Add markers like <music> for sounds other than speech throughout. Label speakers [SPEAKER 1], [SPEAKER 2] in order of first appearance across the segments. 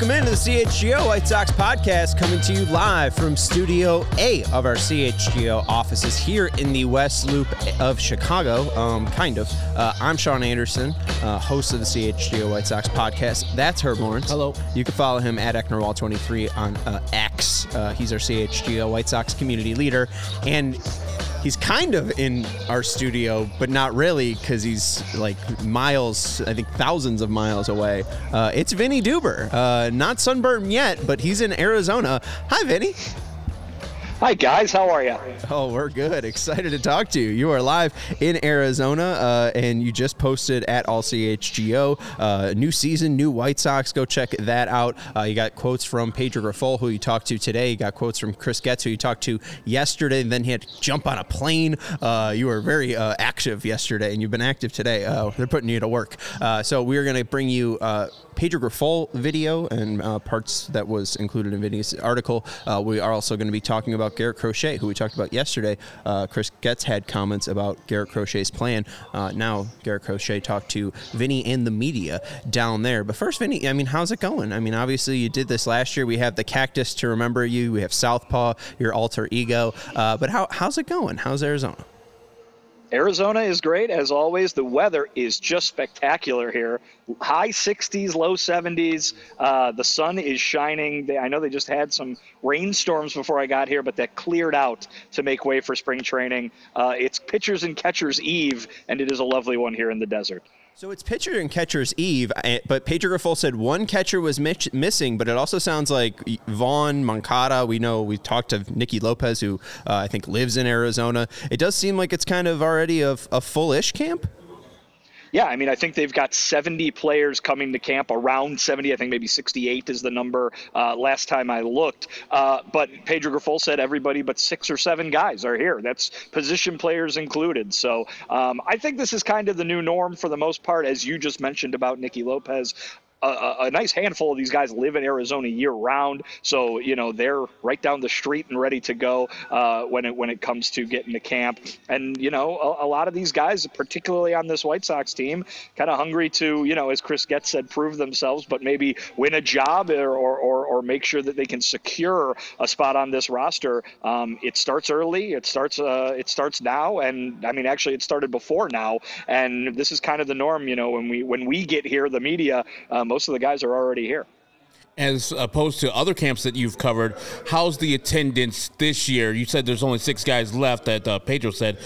[SPEAKER 1] welcome into the CHGO White Sox podcast, coming to you live from Studio A of our CHGO offices here in the West Loop of Chicago. Um, kind of. Uh, I'm Sean Anderson, uh, host of the CHGO White Sox podcast. That's Herb Lawrence.
[SPEAKER 2] Hello.
[SPEAKER 1] You can follow him at Ecknerwall23 on uh, X. Uh, he's our CHGO White Sox community leader, and he's kind of in our studio, but not really because he's like miles, I think thousands of miles away. Uh, it's Vinnie Duber. Uh, not sunburned yet, but he's in Arizona. Hi, Vinnie.
[SPEAKER 3] Hi guys, how are you?
[SPEAKER 1] Oh, we're good. Excited to talk to you. You are live in Arizona, uh, and you just posted at All CHGO. Uh, new season, new White Sox. Go check that out. Uh, you got quotes from Pedro Grifol, who you talked to today. You got quotes from Chris Getz, who you talked to yesterday. And then he had to jump on a plane. Uh, you were very uh, active yesterday, and you've been active today. Uh, they're putting you to work. so we are going to bring you Pedro Grifol video and uh, parts that was included in Vinnie's article. Uh, we are also going to be talking about Garrett Crochet, who we talked about yesterday. Uh, Chris Getz had comments about Garrett Crochet's plan. Uh, now Garrett Crochet talked to Vinnie and the media down there. But first, Vinnie, I mean, how's it going? I mean, obviously you did this last year. We have the cactus to remember you. We have Southpaw, your alter ego. Uh, but how, how's it going? How's Arizona?
[SPEAKER 3] Arizona is great as always. The weather is just spectacular here. High 60s, low 70s. Uh, the sun is shining. They, I know they just had some rainstorms before I got here, but that cleared out to make way for spring training. Uh, it's pitchers and catchers eve, and it is a lovely one here in the desert.
[SPEAKER 1] So it's pitcher and catcher's eve, eh, but Pedro Grifol said one catcher was missing, but it also sounds like Vaughn, Moncada. We know we talked to Nicky Lopez, who uh, I think lives in Arizona. It does seem like it's kind of already a, a full-ish camp.
[SPEAKER 3] Yeah, I mean, I think they've got 70 players coming to camp, around 70. I think maybe 68 is the number uh, last time I looked. Uh, but Pedro Grifol said everybody but six or seven guys are here. That's position players included. So um, I think this is kind of the new norm for the most part, as you just mentioned about Nicky Lopez a, a, nice handful of these guys live in Arizona year round, so you know they're right down the street and ready to go uh, when it when it comes to getting to camp. And you know a, a, lot of these guys, particularly on this White Sox team, kind of hungry to you know as Chris Getz said, prove themselves, but maybe win a job or or, or, make sure that they can secure a spot on this roster. Um, it starts early. It starts uh, it starts now, and I mean actually it started before now, and this is kind of the norm. You know when we when we get here, the media. Um, most of the guys are already here.
[SPEAKER 2] As opposed to other camps that you've covered, how's the attendance this year? You said there's only six guys left. That uh, Pedro said.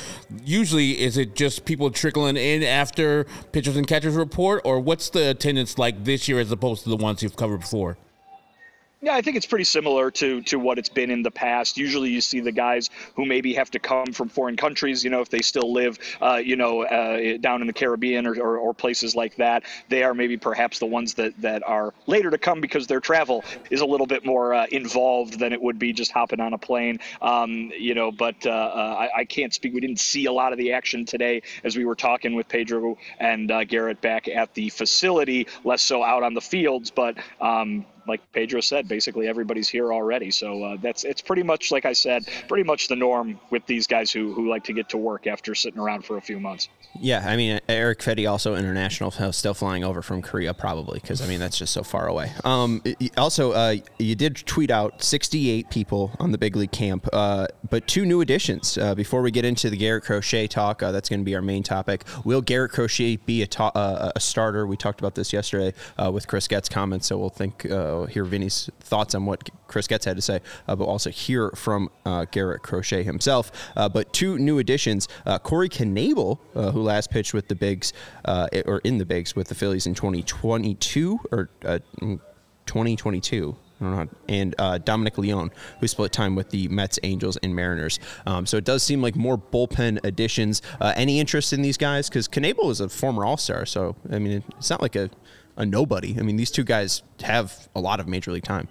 [SPEAKER 2] Usually, is it just people trickling in after pitchers and catchers report, or what's the attendance like this year as opposed to the ones you've covered before?
[SPEAKER 3] Yeah, I think it's pretty similar to to what it's been in the past. Usually, you see the guys who maybe have to come from foreign countries. You know, if they still live, uh, you know, uh, down in the Caribbean or, or, or, places like that, they are maybe perhaps the ones that that are later to come because their travel is a little bit more uh, involved than it would be just hopping on a plane. Um, you know, but uh, uh, I, I, can't speak. We didn't see a lot of the action today as we were talking with Pedro and uh, Garrett back at the facility, less so out on the fields. But um, like Pedro said, basically everybody's here already. So uh, that's it's pretty much like I said, pretty much the norm with these guys who who like to get to work after sitting around for a few months.
[SPEAKER 1] Yeah, I mean Eric Fedde also international, still flying over from Korea probably because I mean that's just so far away. Um, also, uh, you did tweet out 68 people on the big league camp, uh, but two new additions. Uh, before we get into the Garrett Crochet talk, uh, that's going to be our main topic. Will Garrett Crochet be a, ta- uh, a starter? We talked about this yesterday with Chris Getz comments, so we'll think hear Vinnie's thoughts on what Chris Getz had to say, uh, but also hear from uh, Garrett Crochet himself. Uh, but two new additions: uh, Corey Knebel, uh, who last pitched with the Bigs or in the Bigs with the Phillies in 2022 or 2022 and uh, Dominic Leone, who split time with the Mets, Angels, and Mariners. Um, so it does seem like more bullpen additions. Uh, any interest in these guys? Because Knebel is a former All Star, so I mean, it's not like a a nobody. I mean, these two guys have a lot of major league time.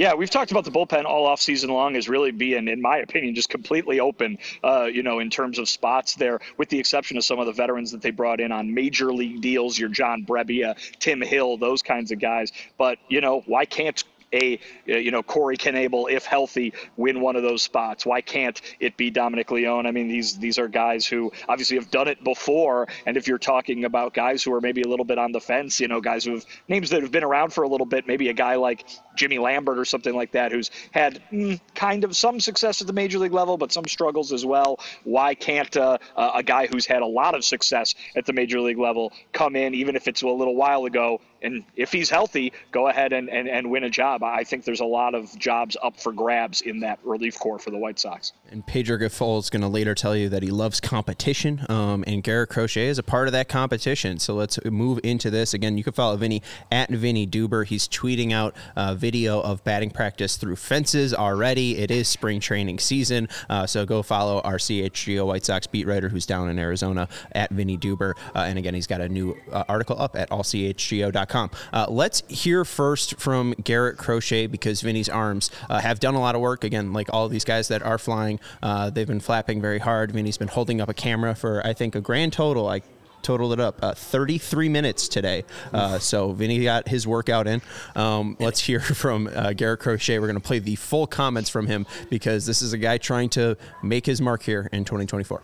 [SPEAKER 3] Yeah, we've talked about the bullpen all off season long as really being, in my opinion, just completely open. Uh, you know, in terms of spots there, with the exception of some of the veterans that they brought in on major league deals, your John Brebbia, Tim Hill, those kinds of guys. But you know, why can't a uh, you know Corey Knebel, if healthy, win one of those spots? Why can't it be Dominic Leone? I mean, these these are guys who obviously have done it before. And if you're talking about guys who are maybe a little bit on the fence, you know, guys who have names that have been around for a little bit, maybe a guy like Jimmy Lambert or something like that, who's had mm, kind of some success at the major league level, but some struggles as well. Why can't uh, a guy who's had a lot of success at the major league level come in, even if it's a little while ago, and if he's healthy, go ahead and, and, and win a job. I think there's a lot of jobs up for grabs in that relief corps for the White Sox.
[SPEAKER 1] And Pedro Grifol is going to later tell you that he loves competition, um, and Garrett Crochet is a part of that competition. So let's move into this. Again, you can follow Vinnie at Vinnie Duber. He's tweeting out a video of batting practice through fences already. It is spring training season, uh, so go follow our CHGO White Sox beat writer who's down in Arizona at Vinnie Duber. Uh, and again, he's got a new uh, article up at allchgo.com. Uh, let's hear first from Garrett Crochet because Vinnie's arms uh, have done a lot of work. Again, like all these guys that are flying, uh, they've been flapping very hard. Vinnie's been holding up a camera for, I think, a grand total. I totaled it up uh, 33 minutes today. Uh, so Vinnie got his workout in. Um, let's hear <laughs> from uh, Garrett Crochet. We're going to play the full comments from him because this is a guy trying to make his mark here in 2024.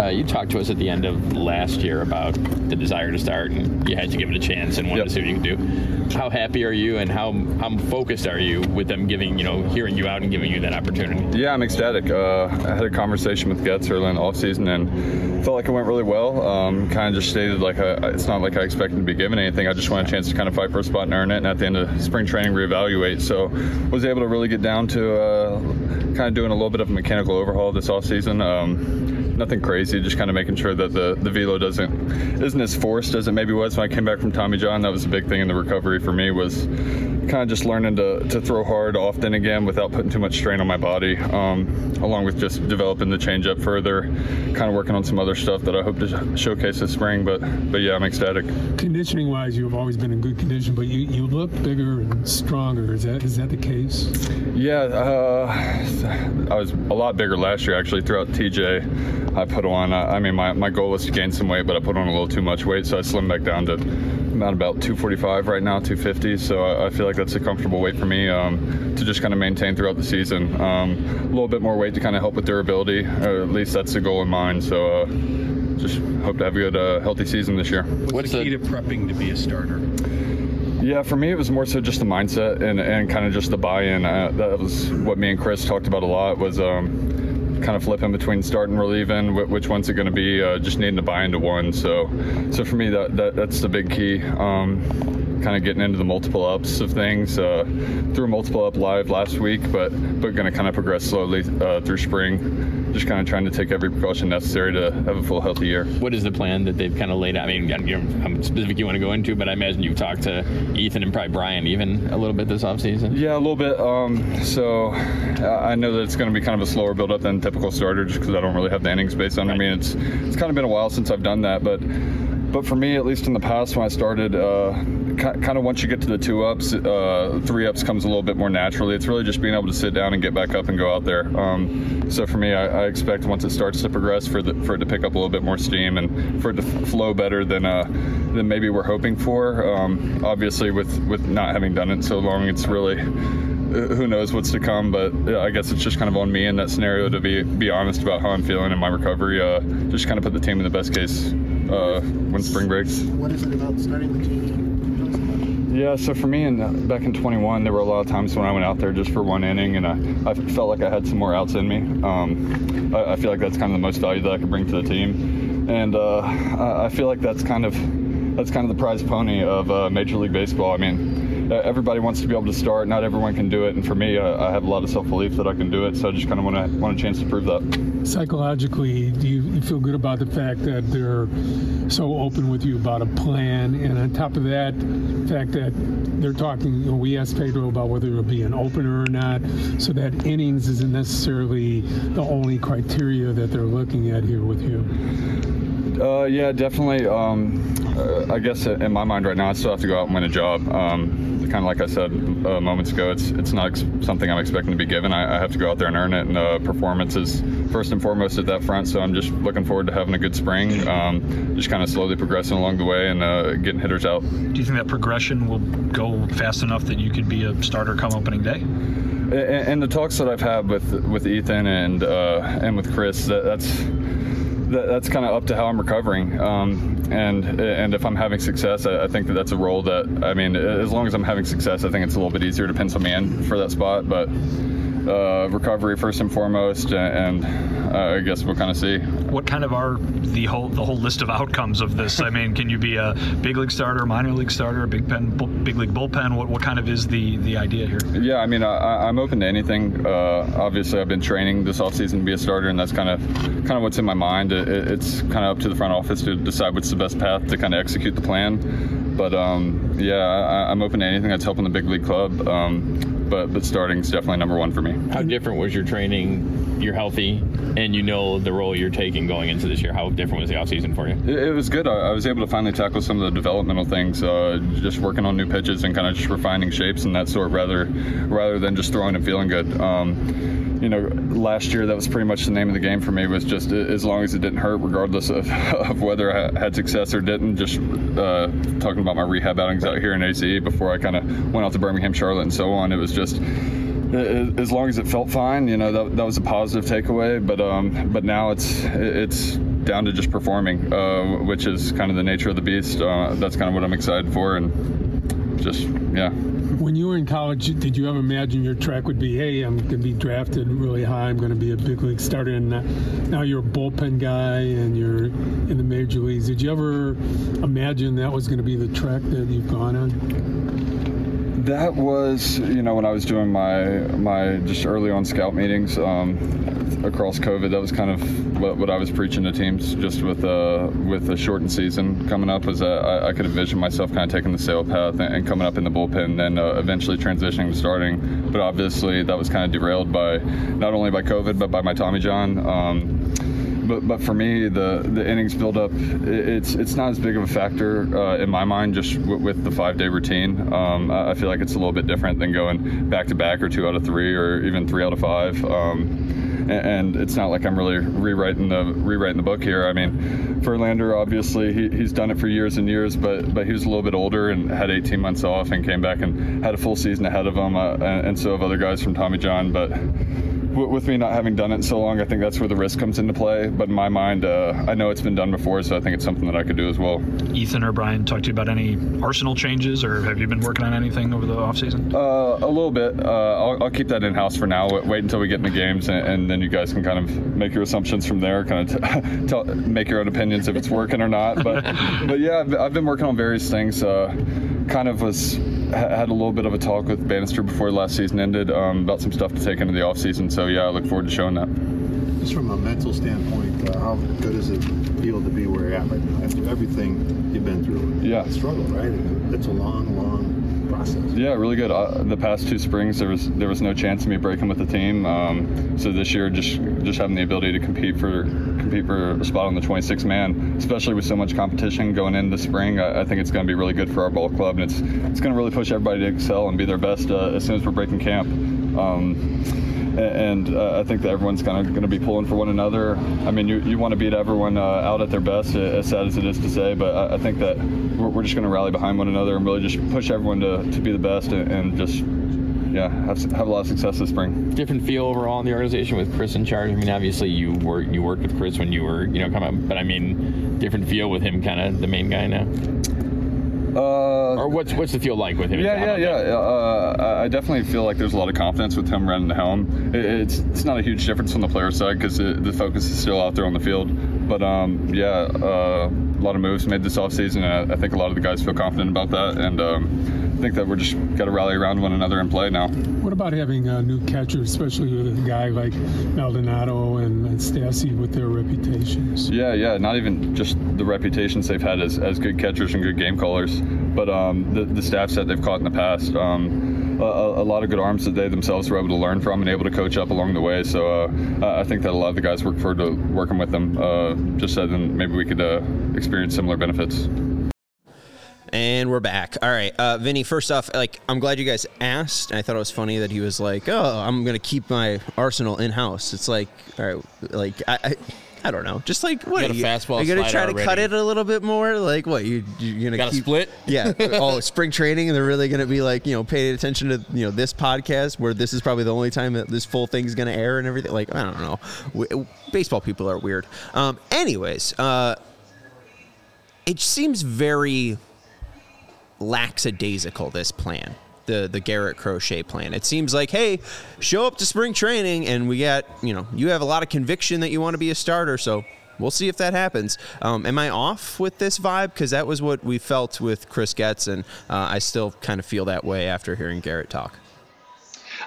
[SPEAKER 4] Uh, you talked to us at the end of last year about the desire to start, and you had to give it a chance and wanted yep. to see what you could do. How happy are you, and how how focused are you with them giving you know hearing you out and giving you that opportunity?
[SPEAKER 5] Yeah, I'm ecstatic. Uh, I had a conversation with Getz early in the offseason and felt like it went really well. Um, kind of just stated like a, it's not like I expected to be given anything. I just want a chance to kind of fight for a spot and earn it, and at the end of spring training reevaluate. So was able to really get down to uh, kind of doing a little bit of a mechanical overhaul this offseason. Um, nothing crazy, just kind of making sure that the, the velo doesn't isn't as forced as it maybe was when I came back from Tommy John. That was a big thing in the recovery for me was kind of just learning to, to throw hard often again without putting too much strain on my body, um, along with just developing the changeup further, kind of working on some other stuff that I hope to showcase this spring. But but yeah, I'm ecstatic.
[SPEAKER 6] Conditioning wise, you've always been in good condition, but you, you look bigger and stronger. Is that is that the case?
[SPEAKER 5] Yeah, uh, I was a lot bigger last year actually. Throughout TJ, I put on. I mean, my, my goal was to gain some weight, but I put on a little too much weight, so I slimmed back down to I'm at about 245 right now, 250. So I, I feel like that's a comfortable weight for me um, to just kind of maintain throughout the season. Um, a little bit more weight to kind of help with durability, or at least that's the goal in mind. So uh, just hope to have a good, uh, healthy season this year.
[SPEAKER 7] What's the key to prepping to be a starter?
[SPEAKER 5] Yeah, for me, it was more so just the mindset and, and kind of just the buy-in. Uh, that was what me and Chris talked about a lot. Was um, kind of flipping between start and relieving. Which one's it going to be? Uh, just needing to buy into one. So, so for me, that, that that's the big key. Um, kind of getting into the multiple ups of things. Uh, threw multiple up live last week, but but going to kind of progress slowly uh, through spring. Just kind of trying to take every precaution necessary to have a full healthy year.
[SPEAKER 4] What is the plan that they've kind of laid out? I mean, I how specific you want to go into, but I imagine you've talked to Ethan and probably Brian even a little bit this offseason.
[SPEAKER 5] Yeah, a little bit. Um, so I know that it's going to be kind of a slower build up than typical starter, just because I don't really have the innings base under right. me. It's it's kind of been a while since I've done that, but but for me, at least in the past when I started, uh, kind of once you get to the two ups, uh, three ups comes a little bit more naturally. It's really just being able to sit down and get back up and go out there. Um, so for me, I, I, expect once it starts to progress for the, for it to pick up a little bit more steam and for it to flow better than uh, than maybe we're hoping for. Um, obviously, with with not having done it so long, it's really who knows what's to come. But I guess it's just kind of on me in that scenario to be be honest about how I'm feeling in my recovery. Uh, just kind of put the team in the best case uh, when spring breaks.
[SPEAKER 8] What is it about starting the team?
[SPEAKER 5] Yeah, so for me, in, back in 21, there were a lot of times when I went out there just for one inning, and I, I felt like I had some more outs in me. Um, I, I, feel like that's kind of the most value that I could bring to the team, and uh, I feel like that's kind of that's kind of the prize pony of uh, Major League Baseball. I mean, everybody wants to be able to start. Not everyone can do it, and for me, I, I have a lot of self belief that I can do it. So I just kind of want to want a chance to prove that.
[SPEAKER 6] Psychologically, do you, you, feel good about the fact that they're so open with you about a plan, and on top of that, the fact that they're talking. You know, we asked Pedro about whether it'll be an opener or not, so that innings isn't necessarily the only criteria that they're looking at here with you.
[SPEAKER 5] Uh, yeah, definitely. Um, uh, I guess in my mind right now, I still have to go out and win a job. Um, kind of like I said uh, moments ago, it's it's not ex- something I'm expecting to be given. I, I, have to go out there and earn it, and uh, performance is first and foremost at that front. So I'm just looking forward to having a good spring, um, just kind of slowly progressing along the way and uh, getting hitters out.
[SPEAKER 9] Do you think that progression will go fast enough that you could be a starter come opening day?
[SPEAKER 5] And the talks that I've had with with Ethan and uh, and with Chris, that, that's that, that's kind of up to how I'm recovering. Um, and and if I'm having success, I, I, think that that's a role that I mean, as long as I'm having success, I think it's a little bit easier to pencil me in for that spot. But uh, recovery first and foremost, and uh, I guess we'll kind of see.
[SPEAKER 9] What kind of are the whole the whole list of outcomes of this? I mean, can you be a big league starter, minor league starter, big pen, big league bullpen? What what kind of is the the idea here?
[SPEAKER 5] Yeah, I mean, I, am open to anything. Uh, obviously, I've been training this offseason to be a starter, and that's kind of kind of what's in my mind. It, it's kind of up to the front office to decide what's the best path to kind of execute the plan. But um, yeah, I, am open to anything that's helping the big league club. Um, but but starting is definitely number one for me.
[SPEAKER 4] How different was your training? You're healthy, and you know the role you're taking going into this year. How different was the offseason for you?
[SPEAKER 5] It, it was good. I, I, was able to finally tackle some of the developmental things, uh, just working on new pitches and kind of just refining shapes and that sort, rather rather than just throwing and feeling good. Um, you know, last year that was pretty much the name of the game for me was just as long as it didn't hurt, regardless of, <laughs> of whether I had success or didn't. Just uh, talking about my rehab outings out here in ACE before I kind of went out to Birmingham, Charlotte, and so on. It was just as long as it felt fine, you know, that, that was a positive takeaway. But um, but now it's it's down to just performing, uh, which is kind of the nature of the beast. Uh, that's kind of what I'm excited for, and just yeah.
[SPEAKER 6] When you were in college, did you ever imagine your track would be, hey, I'm going to be drafted really high, I'm going to be a big league starter, and now you're a bullpen guy and you're in the major leagues. Did you ever imagine that was going to be the track that you've gone on?
[SPEAKER 5] That was, you know, when I was doing my my just early on scout meetings. Um, across COVID, that was kind of what, what I was preaching to teams. Just with uh, with a shortened season coming up, was that I, I could envision myself kind of taking the Sale path and, and coming up in the bullpen, then uh, eventually transitioning to starting. But obviously, that was kind of derailed by not only by COVID, but by my Tommy John. Um, but, but for me, the, the innings build up, it's it's not as big of a factor uh, in my mind just w- with the five day routine. Um, I feel like it's a little bit different than going back to back or two out of three or even three out of five. Um, and it's not like I'm really rewriting the rewriting the book here. I mean, Verlander obviously he, he's done it for years and years, but but he was a little bit older and had 18 months off and came back and had a full season ahead of him, uh, and, and so have other guys from Tommy John, but with me not having done it so long, I think that's where the risk comes into play. But in my mind, uh, I know it's been done before, so I think it's something that I could do as well.
[SPEAKER 9] Ethan or Brian talk to you about any arsenal changes, or have you been working on anything over the offseason?
[SPEAKER 5] Uh, a little bit. Uh, I'll, I'll, keep that in house for now. Wait until we get in the games, and, and, then you guys can kind of make your assumptions from there. Kind of t- <laughs> tell, make your own opinions if it's working or not. But <laughs> but yeah, I've, I've been working on various things. Uh, kind of was had a little bit of a talk with Bannister before last season ended um, about some stuff to take into the offseason. So yeah, I look forward to showing that.
[SPEAKER 8] Just from a mental standpoint, uh, how good does it feel to be where you're at right now after everything you've been through?
[SPEAKER 5] Yeah,
[SPEAKER 8] struggle, right? It's a long, long process.
[SPEAKER 5] Yeah, really good. Uh, the past two springs, there was there was no chance of me breaking with the team. Um, so this year, just just having the ability to compete for compete for a spot on the 26 man, especially with so much competition going into the spring, I, I think it's going to be really good for our ball club, and it's it's going to really push everybody to excel and be their best uh, as soon as we're breaking camp. Um, and uh, I think that everyone's kind of going to be pulling for one another. I mean, you, you want to beat everyone uh, out at their best, as sad as it is to say, but I, I think that we're, we're just going to rally behind one another and really just push everyone to, to be the best and, and just yeah, have, have a lot of success this spring.
[SPEAKER 4] Different feel overall in the organization with Chris in charge. I mean, obviously you were you worked with Chris when you were you know coming, but I mean, different feel with him kind of the main guy now. Uh, or what's what's the feel like with him?
[SPEAKER 5] Yeah, yeah, yeah. Uh, I definitely feel like there's a lot of confidence with him running the helm. It's it's not a huge difference on the player side because the focus is still out there on the field. But um, yeah, uh, a lot of moves made this offseason, and I, I think a lot of the guys feel confident about that. And um, I think that we're just got to rally around one another and play now.
[SPEAKER 6] What about having a new catcher, especially with a guy like Maldonado and, and Stassi with their reputations?
[SPEAKER 5] Yeah, yeah. Not even just the reputations they've had as, as good catchers and good game callers, but um, the, the staffs that they've caught in the past. Um, a, a, lot of good arms that they themselves were able to learn from and able to coach up along the way. So uh, I think that a lot of the guys look forward to working with them. Uh, just so then maybe we could uh, experience similar benefits.
[SPEAKER 1] And we're back. All right, uh, Vinnie. First off, like I'm glad you guys asked. I thought it was funny that he was like, "Oh, I'm gonna keep my arsenal in house." It's like, all right, like I, I, I don't know. Just like what?
[SPEAKER 2] got a
[SPEAKER 1] you,
[SPEAKER 2] fastball
[SPEAKER 1] Are you gonna try to cut it a little bit more? Like what? You you gonna
[SPEAKER 2] Got a
[SPEAKER 1] keep,
[SPEAKER 2] split? <laughs>
[SPEAKER 1] Yeah. <laughs> oh, spring training. and They're really gonna be like you know paying attention to you know this podcast where this is probably the only time that this full thing's gonna air and everything. Like I don't know. W- baseball people are weird. Um. Anyways, uh, it seems very lackadaisical this plan the the Garrett Crochet plan. It seems like, hey, show up to spring training and we got, you know, you have a lot of conviction that you want to be a starter, so we'll see if that happens. Um, am I off with this vibe? Because that was what we felt with Chris Getz, and uh, I still kind of feel that way after hearing Garrett talk.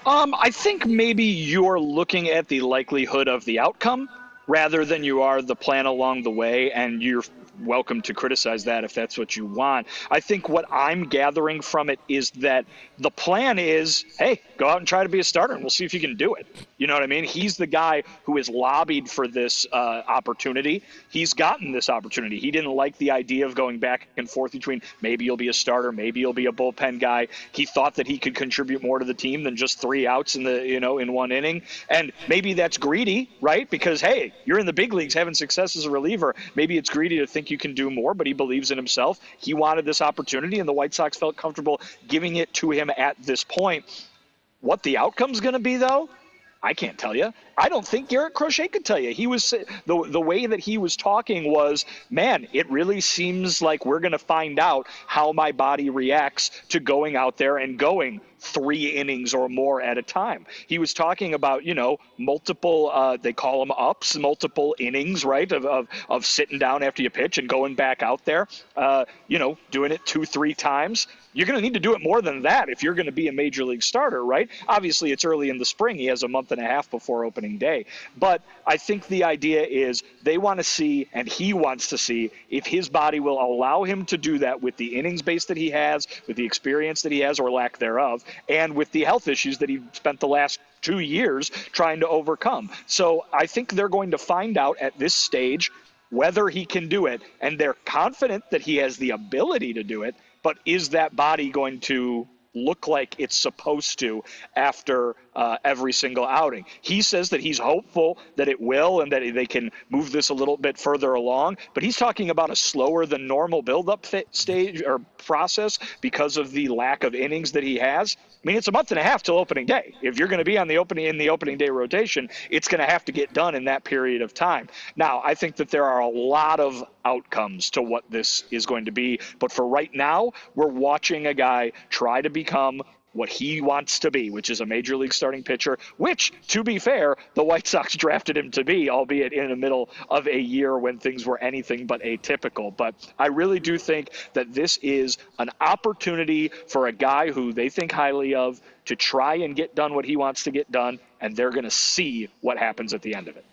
[SPEAKER 3] Um, I think maybe you're looking at the likelihood of the outcome rather than you are the plan along the way, and you're welcome to criticize that if that's what you want. I think what I'm gathering from it is that the plan is, hey, go out and try to be a starter, and we'll see if you can do it. You know what I mean? He's the guy who has lobbied for this uh, opportunity. He's gotten this opportunity. He didn't like the idea of going back and forth between maybe you'll be a starter, maybe you'll be a bullpen guy. He thought that he could contribute more to the team than just three outs in the you know in one inning, and maybe that's greedy, right? Because hey, you're in the big leagues having success as a reliever. Maybe it's greedy to think you can do more, but he believes in himself. He wanted this opportunity, and the White Sox felt comfortable giving it to him at this point. What the outcome's going to be, though, I can't tell you. I don't think Garrett Crochet could tell you. He was the the way that he was talking was, man, it really seems like we're going to find out how my body reacts to going out there and going three innings or more at a time. He was talking about, you know, multiple, uh, they call them ups, multiple innings, right, of, of, of sitting down after you pitch and going back out there, uh, you know, doing it two, three times. You're going to need to do it more than that if you're going to be a major league starter, right? Obviously, it's early in the spring. He has a month and a half before opening day. But I think the idea is they want to see, and he wants to see, if his body will allow him to do that with the innings base that he has, with the experience that he has or lack thereof, and with the health issues that he spent the last two years trying to overcome. So I think they're going to find out at this stage whether he can do it, and they're confident that he has the ability to do it. But is that body going to look like it's supposed to after uh, every single outing. He says that he's hopeful that it will and that they can move this a little bit further along, but he's talking about a slower than normal build-up stage or process because of the lack of innings that he has. I mean, it's a month and a half till opening day. If you're going to be on the opening in the opening day rotation, it's going to have to get done in that period of time. Now, I think that there are a lot of outcomes to what this is going to be, but for right now, we're watching a guy try to become what he wants to be, which is a major league starting pitcher, which, to be fair, the White Sox <laughs> drafted him to be, albeit in the middle of a year when things were anything but atypical. But I really do think that this is an opportunity for a guy who they think highly of to try and get done what he wants to get done, and they're going to see what happens at the end of it.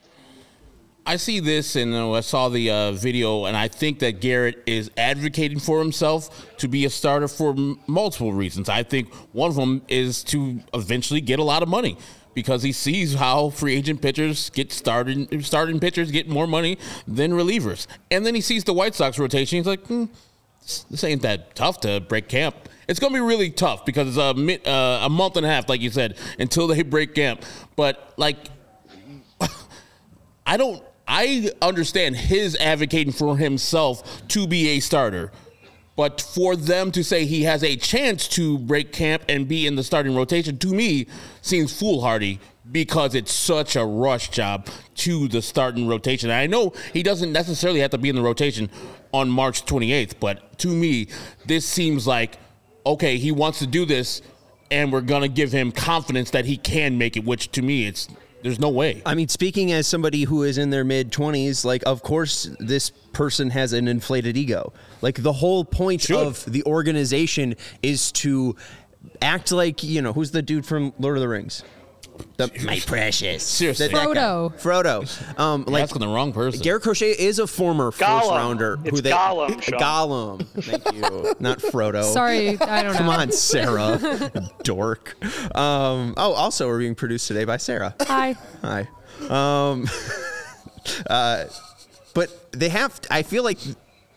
[SPEAKER 2] I see this and uh, I saw the uh, video, and I think that Garrett is advocating for himself to be a starter for m- multiple reasons. I think one of them is to eventually get a lot of money because he sees how free agent pitchers get started, starting pitchers get more money than relievers, and then he sees the White Sox rotation. He's like, hmm, this ain't that tough to break camp. It's going to be really tough because it's a, uh, a month and a half, like you said, until they break camp. But like <laughs> I don't. I understand his advocating for himself to be a starter, but for them to say he has a chance to break camp and be in the starting rotation to me seems foolhardy because it's such a rush job to the starting rotation. I know he doesn't necessarily have to be in the rotation on March 28th, but to me, this seems like okay, he wants to do this, and we're gonna give him confidence that he can make it. Which to me, it's there's no way.
[SPEAKER 1] I mean, speaking as somebody who is in their mid 20s, like, of course, this person has an inflated ego. Like, the whole point
[SPEAKER 2] Should.
[SPEAKER 1] of the organization is to act like, you know, who's the dude from Lord of the Rings? The, <laughs> my precious.
[SPEAKER 2] Seriously.
[SPEAKER 1] That- that.
[SPEAKER 10] Frodo.
[SPEAKER 1] Frodo. Um, like,
[SPEAKER 2] asking the wrong person.
[SPEAKER 1] Garrett Crochet is a former first
[SPEAKER 3] Gollum.
[SPEAKER 1] rounder.
[SPEAKER 3] It's Gollum, <laughs> Sean.
[SPEAKER 1] Gollum. Thank you. Not Frodo.
[SPEAKER 10] Sorry, I don't
[SPEAKER 1] Come
[SPEAKER 10] know.
[SPEAKER 1] on, Sarah. <laughs> Dork. Um, oh, also, we're being produced today by Sarah.
[SPEAKER 10] Hi.
[SPEAKER 1] Hi. Um, uh, but they have. I feel like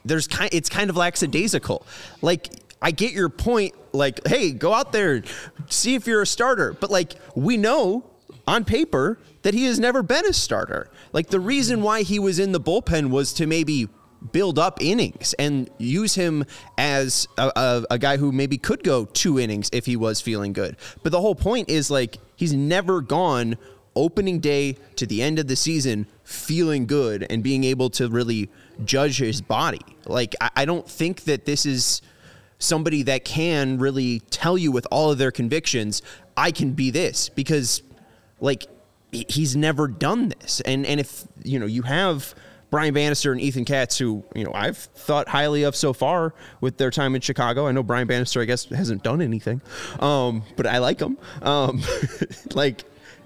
[SPEAKER 1] there's kind it's kind of lackadaisical. Like I get your point. Like, hey, go out there, see if you're a starter. But like we know on paper that he has never been a starter. Like the reason why he was in the bullpen was to maybe build up innings and use him as a, a, a, guy who maybe could go two innings if he was feeling good. But the whole point is like he's never gone opening day to the end of the season feeling good and being able to really judge his body. Like I, I don't think that this is somebody that can really tell you with all of their convictions, I can be this because like he's never done this. And and if you know you have Brian Bannister and Ethan Katz, who you know I've thought highly of so far with their time in Chicago. I know Brian Bannister, I guess, hasn't done anything, um, but I like him. Um, <laughs> like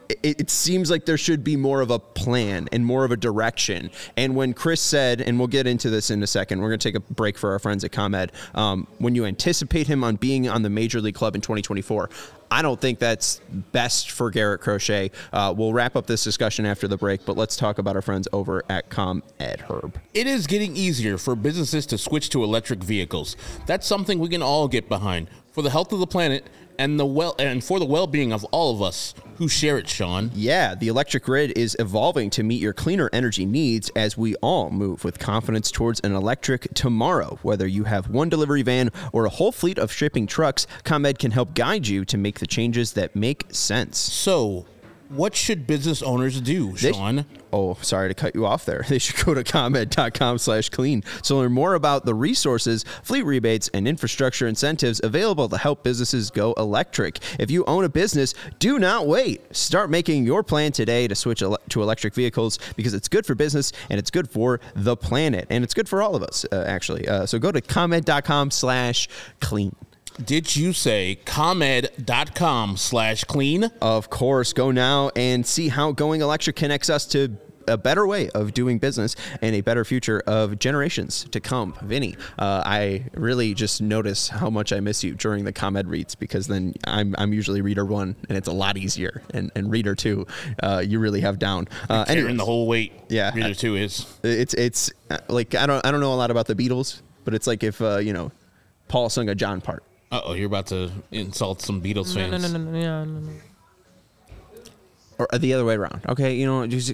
[SPEAKER 1] it, it, seems like there should be more of a plan and more of a direction. And when Chris said, and we'll get into this in a second, we're going to take a break for our friends at ComEd. Um, when you anticipate him on being on the major league club in 2024, I don't think that's best for Garrett Crochet. Uh, we'll wrap up this discussion after the break, but let's talk about our friends over at ComEd Herb.
[SPEAKER 2] It is getting easier for businesses to switch to electric vehicles. That's something we can all get behind. For the health of the planet, and the well and for the well-being of all of us who share it, Sean.
[SPEAKER 1] Yeah, the electric grid is evolving to meet your cleaner energy needs as we all move with confidence towards an electric tomorrow. Whether you have one delivery van or a whole fleet of shipping trucks, ComEd can help guide you to make the changes that make sense.
[SPEAKER 2] So, what should business owners do, Sean?
[SPEAKER 1] They, oh, sorry to cut you off there. <laughs> They should go to comed.com slash clean to learn more about the resources, fleet rebates, and infrastructure incentives available to help businesses go electric. If you own a business, do not wait. Start making your plan today to switch ele- to electric vehicles because it's good for business and it's good for the planet and it's good for all of us, uh, actually. Uh, so go to comed.com slash clean.
[SPEAKER 2] Did you say comed.com slash clean?
[SPEAKER 1] Of course. Go now and see how going electric connects us to a better way of doing business and a better future of generations to come. Vinnie, uh, I really just notice how much I miss you during the ComEd reads because then I'm, I'm usually reader one and it's a lot easier. And, and reader two, uh, you really have down.
[SPEAKER 2] Uh, carrying the whole weight.
[SPEAKER 1] Yeah.
[SPEAKER 2] Reader two is.
[SPEAKER 1] It's, it's uh, like, I don't, I don't know a lot about the Beatles, but it's like if, uh, you know, Paul sung a John part.
[SPEAKER 2] Oh, you're about to insult some Beatles fans.
[SPEAKER 10] No, no, no, no, no, yeah, no, no.
[SPEAKER 1] Or the other way around. Okay, you know, just,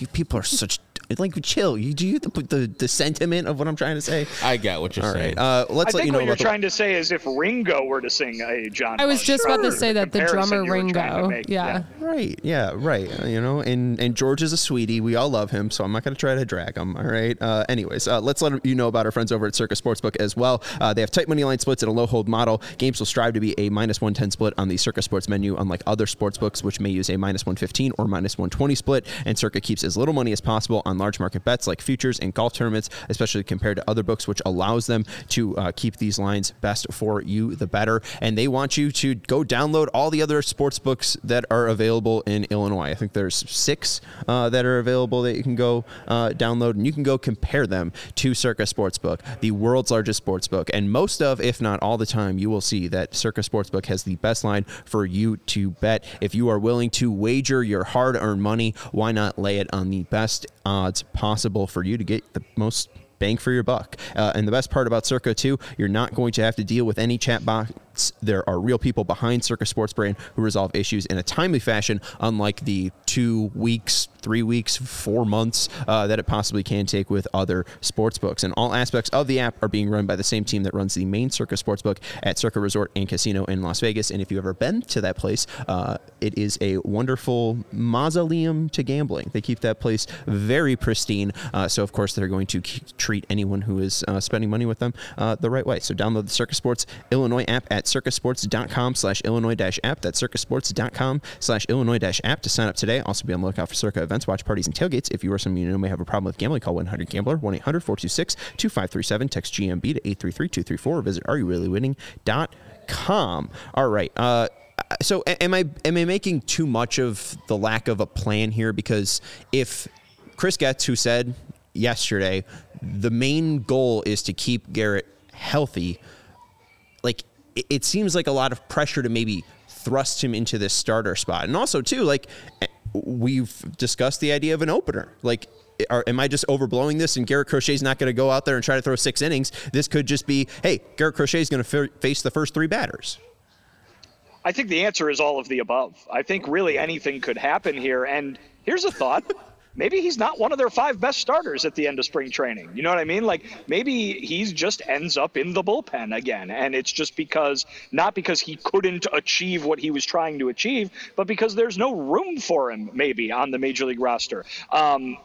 [SPEAKER 1] you people are such like chill. You do you the, the, the sentiment of what I'm trying to say.
[SPEAKER 2] I get what you're
[SPEAKER 1] All
[SPEAKER 2] saying.
[SPEAKER 1] right, uh, let's
[SPEAKER 3] I
[SPEAKER 1] let
[SPEAKER 3] think
[SPEAKER 1] you know
[SPEAKER 3] what you're
[SPEAKER 1] about the-
[SPEAKER 3] trying to say is if Ringo were to sing a John.
[SPEAKER 10] I was
[SPEAKER 3] Paul
[SPEAKER 10] just about to say that the
[SPEAKER 3] comparison
[SPEAKER 10] drummer
[SPEAKER 3] you were trying to
[SPEAKER 10] Ringo.
[SPEAKER 3] make.
[SPEAKER 10] Yeah.
[SPEAKER 1] Right. Yeah. Right. Uh, You know, and and George is a sweetie. We all love him, so I'm not going to try to drag him. All right. Uh, anyways, uh, let's let you know about our friends over at Circa Sportsbook as well. Uh, they have tight money line splits and a low hold model. Games will strive to be a minus 110 split on the Circa Sports menu, unlike other sports books, which may use a minus 115 or minus 120 split. And Circa keeps as little money as possible on large market bets like futures and golf tournaments, especially compared to other books, which allows them to uh, keep these lines best for you, the better. And they want you to go download all the other sports books that are available in Illinois. I think there's six uh, that are available that you can go uh, download, and you can go compare them to Circa Sportsbook, the world's largest sports book. And most of, if not all the time, you will see that Circa Sportsbook has the best line for you to bet. If you are willing to wager your hard earned money, why not lay it on the best odds possible for you to get the most bang for your buck. Uh, and the best part about Circa too, you're not going to have to deal with any chat bots. There are real people behind Circa Sports Brand who resolve issues in a timely fashion, unlike the two weeks, three weeks, four months uh, that it possibly can take with other sports books. And all aspects of the app are being run by the same team that runs the main Circa Sportsbook at Circa Resort and Casino in Las Vegas. And if you've ever been to that place, uh, it is a wonderful mausoleum to gambling. They keep that place very pristine. Uh, so, of course, they're going to k- treat anyone who is uh, spending money with them uh, the right way. So, download the Circa Sports Illinois app at circasports.com slash Illinois dash app. That's circasports.com slash Illinois dash app to sign up today. Also, be on the lookout for Circa events, watch parties, and tailgates. If you or someone you know may have a problem with gambling, call 100 Gambler, 1 800 426 2537. Text GMB to 833 234 or visit areyoureallywinning.com. All right. Uh, so am I am I making too much of the lack of a plan here? Because if Chris Getz, who said yesterday, the main goal is to keep Garrett healthy, like it, it seems like a lot of pressure to maybe thrust him into this starter spot. And also too, like we've discussed the idea of an opener. Like are, am I just overblowing this? And Garrett Crochet's not going to go out there and try to throw six innings. This could just be, hey, Garrett Crochet is going to f- face the first three batters.
[SPEAKER 3] I think the answer is all of the above. I think really anything could happen here. And here's a thought. Maybe he's not one of their five best starters at the end of spring training. You know what I mean? Like maybe he's just ends up in the bullpen again. And it's just because, not because he couldn't achieve what he was trying to achieve, but because there's no room for him maybe on the major league roster. Um,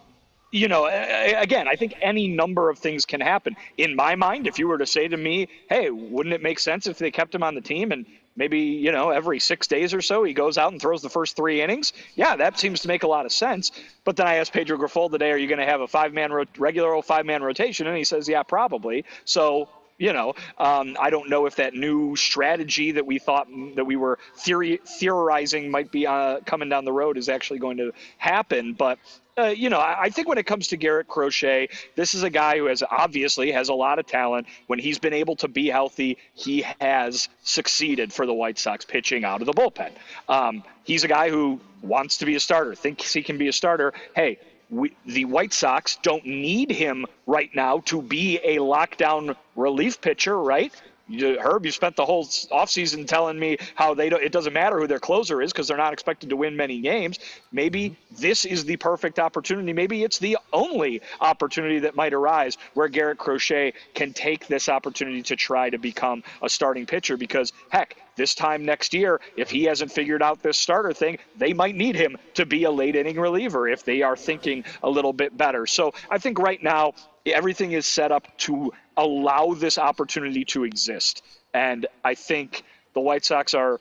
[SPEAKER 3] you know, again, I think any number of things can happen. In my mind, if you were to say to me, hey, wouldn't it make sense if they kept him on the team and maybe, you know, every six days or so he goes out and throws the first three innings? Yeah, that seems to make a lot of sense. But then I asked Pedro Grifol today, are you going to have a five man, ro- regular old five man rotation? And he says, yeah, probably. So you know, um, I don't know if that new strategy that we thought that we were theory, theorizing might be uh, coming down the road is actually going to happen. But uh, you know, I, I think when it comes to Garrett Crochet, this is a guy who has obviously has a lot of talent. When he's been able to be healthy, he has succeeded for the White Sox pitching out of the bullpen. Um, he's a guy who wants to be a starter, thinks he can be a starter. Hey, we, the White Sox don't need him right now to be a lockdown relief pitcher, right? You, Herb, you spent the whole offseason telling me how they don't, it doesn't matter who their closer is because they're not expected to win many games. Maybe mm-hmm. this is the perfect opportunity. Maybe it's the only opportunity that might arise where Garrett Crochet can take this opportunity to try to become a starting pitcher because, heck, this time next year, if he hasn't figured out this starter thing, they might need him to be a late inning reliever if they are thinking a little bit better. So I think right now, everything is set up to allow this opportunity to exist. And I think the White Sox are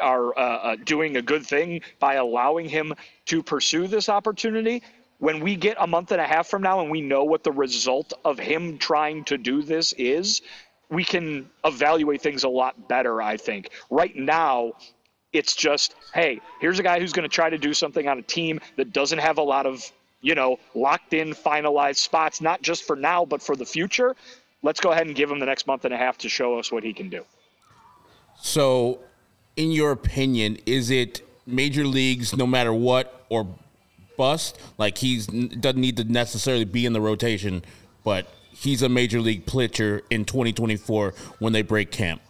[SPEAKER 3] are uh, uh, doing a good thing by allowing him to pursue this opportunity. When we get a month and a half from now and we know what the result of him trying to do this is, we can evaluate things a lot better, I think. Right now, it's just, hey, here's a guy who's going to try to do something on a team that doesn't have a lot of you know, locked in, finalized spots, not just for now, but for the future. Let's go ahead and give him the next month and a half to show us what he can do.
[SPEAKER 2] So, in your opinion, is it major leagues, no matter what, or bust? Like he's doesn't need to necessarily be in the rotation, but he's a major league pitcher in 2024 when they break camp.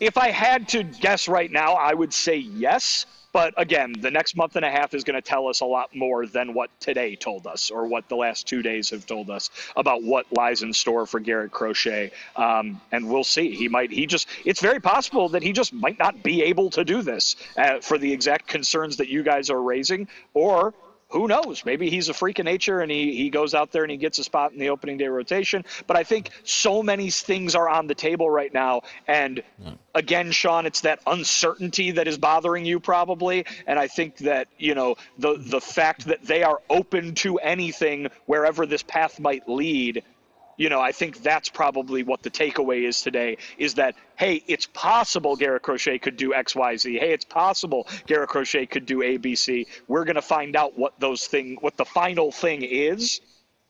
[SPEAKER 3] If I had to guess right now, I would say yes. But again, the next month and a half is going to tell us a lot more than what today told us or what the last two days have told us about what lies in store for Garrett Crochet. Um, and we'll see. He might, he just, it's very possible that he just might not be able to do this uh, for the exact concerns that you guys are raising, or who knows? Maybe he's a freak of nature and he, he goes out there and he gets a spot in the opening day rotation. But I think so many things are on the table right now. And again, Sean, it's that uncertainty that is bothering you probably. And I think that, you know, the, the fact that they are open to anything wherever this path might lead you know, I think that's probably what the takeaway is today is that, hey, it's possible Garrett Crochet could do X, Y, Z. Hey, it's possible Garrett Crochet could do A, B, C. We're going to find out what those thing, what the final thing is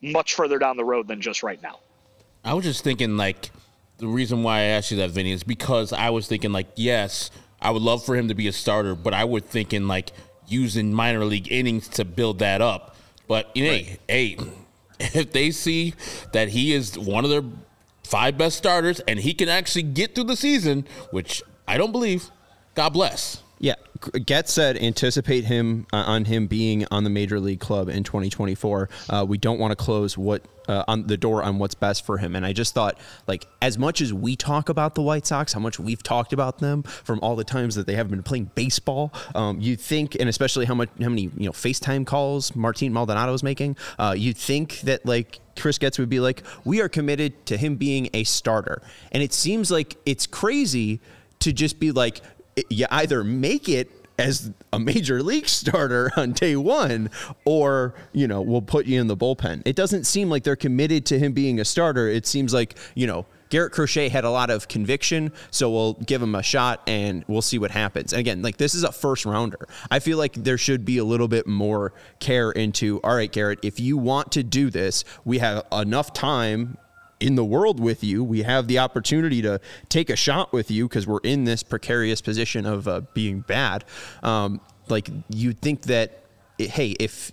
[SPEAKER 3] much further down the road than just right now.
[SPEAKER 2] I was just thinking, like, the reason why I asked you that, Vinnie, is because I was thinking, like, yes, I would love for him to be a starter, but I was thinking, like, using minor league innings to build that up. But, you know, right. hey, hey <laughs> if they see that he is one of their five best starters and he can actually get through the season, which I don't believe, God bless.
[SPEAKER 1] Yeah, Getz said anticipate him uh, on him being on the major league club in 2024. Uh, we don't want to close what uh, on the door on what's best for him. And I just thought, like, as much as we talk about the White Sox, how much we've talked about them from all the times that they have been playing baseball, um, you think, and especially how much how many you know FaceTime calls Martin Maldonado is making, uh, you think that like Chris Getz would be like, we are committed to him being a starter, and it seems like it's crazy to just be like you either make it as a major league starter <laughs> on day one, or you know we'll put you in the bullpen. It doesn't seem like they're committed to him being a starter. It seems like you know Garrett Crochet had a lot of conviction, so we'll give him a shot and we'll see what happens. And again, like this is a first rounder. I feel like there should be a little bit more care into. All right, Garrett, if you want to do this, we have enough time in the world with you. We have the opportunity to take a shot with you because we're in this precarious position of uh, being bad. Um, like you'd think that, hey, if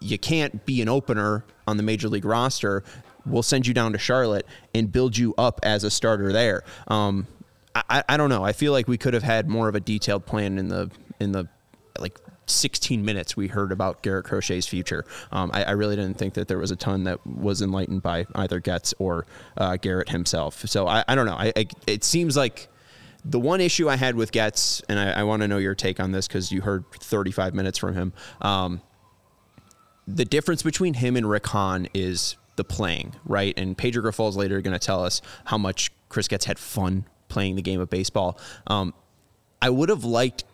[SPEAKER 1] you can't be an opener on the major league roster. We'll send you down to Charlotte and build you up as a starter there. Um, I, I don't know. I feel like we could have had more of a detailed plan in the in the like 16 minutes we heard about Garrett Crochet's future. Um, I, I, really didn't think that there was a ton that was enlightened by either Getz or uh, Garrett himself. So I, I don't know. I, it seems like the one issue I had with Getz, and I, want to know your take on this because you heard 35 minutes from him. Um, the difference between him and Rick Hahn is the playing, right? And Pedro Grifol is later going to tell us how much Chris Getz had fun playing the game of baseball. Um, I would have liked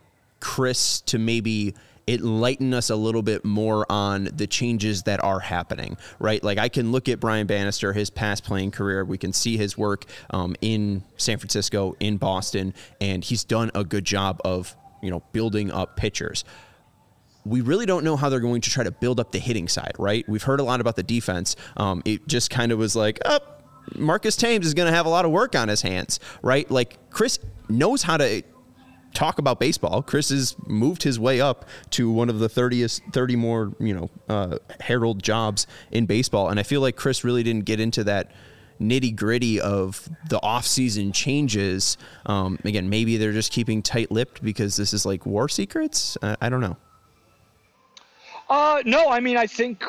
[SPEAKER 1] Chris to maybe enlighten us a little bit more on the changes that are happening, right? Like I can look at Brian Bannister, his past playing career. We can see his work um, in San Francisco, in Boston, and he's done a good job of you know building up pitchers. We really don't know how they're going to try to build up the hitting side, right? We've heard a lot about the defense. Um, it just kind of was like, oh, Marcus Thames is going to have a lot of work on his hands, right? Like Chris knows how to talk about baseball. Chris has moved his way up to one of the 30th, 30 more, you know, uh, herald jobs in baseball. And I feel like Chris really didn't get into that nitty gritty of the off-season changes. Um, again, maybe they're just keeping tight-lipped because this is like war secrets. I, I don't know.
[SPEAKER 3] Uh, no, I mean, I think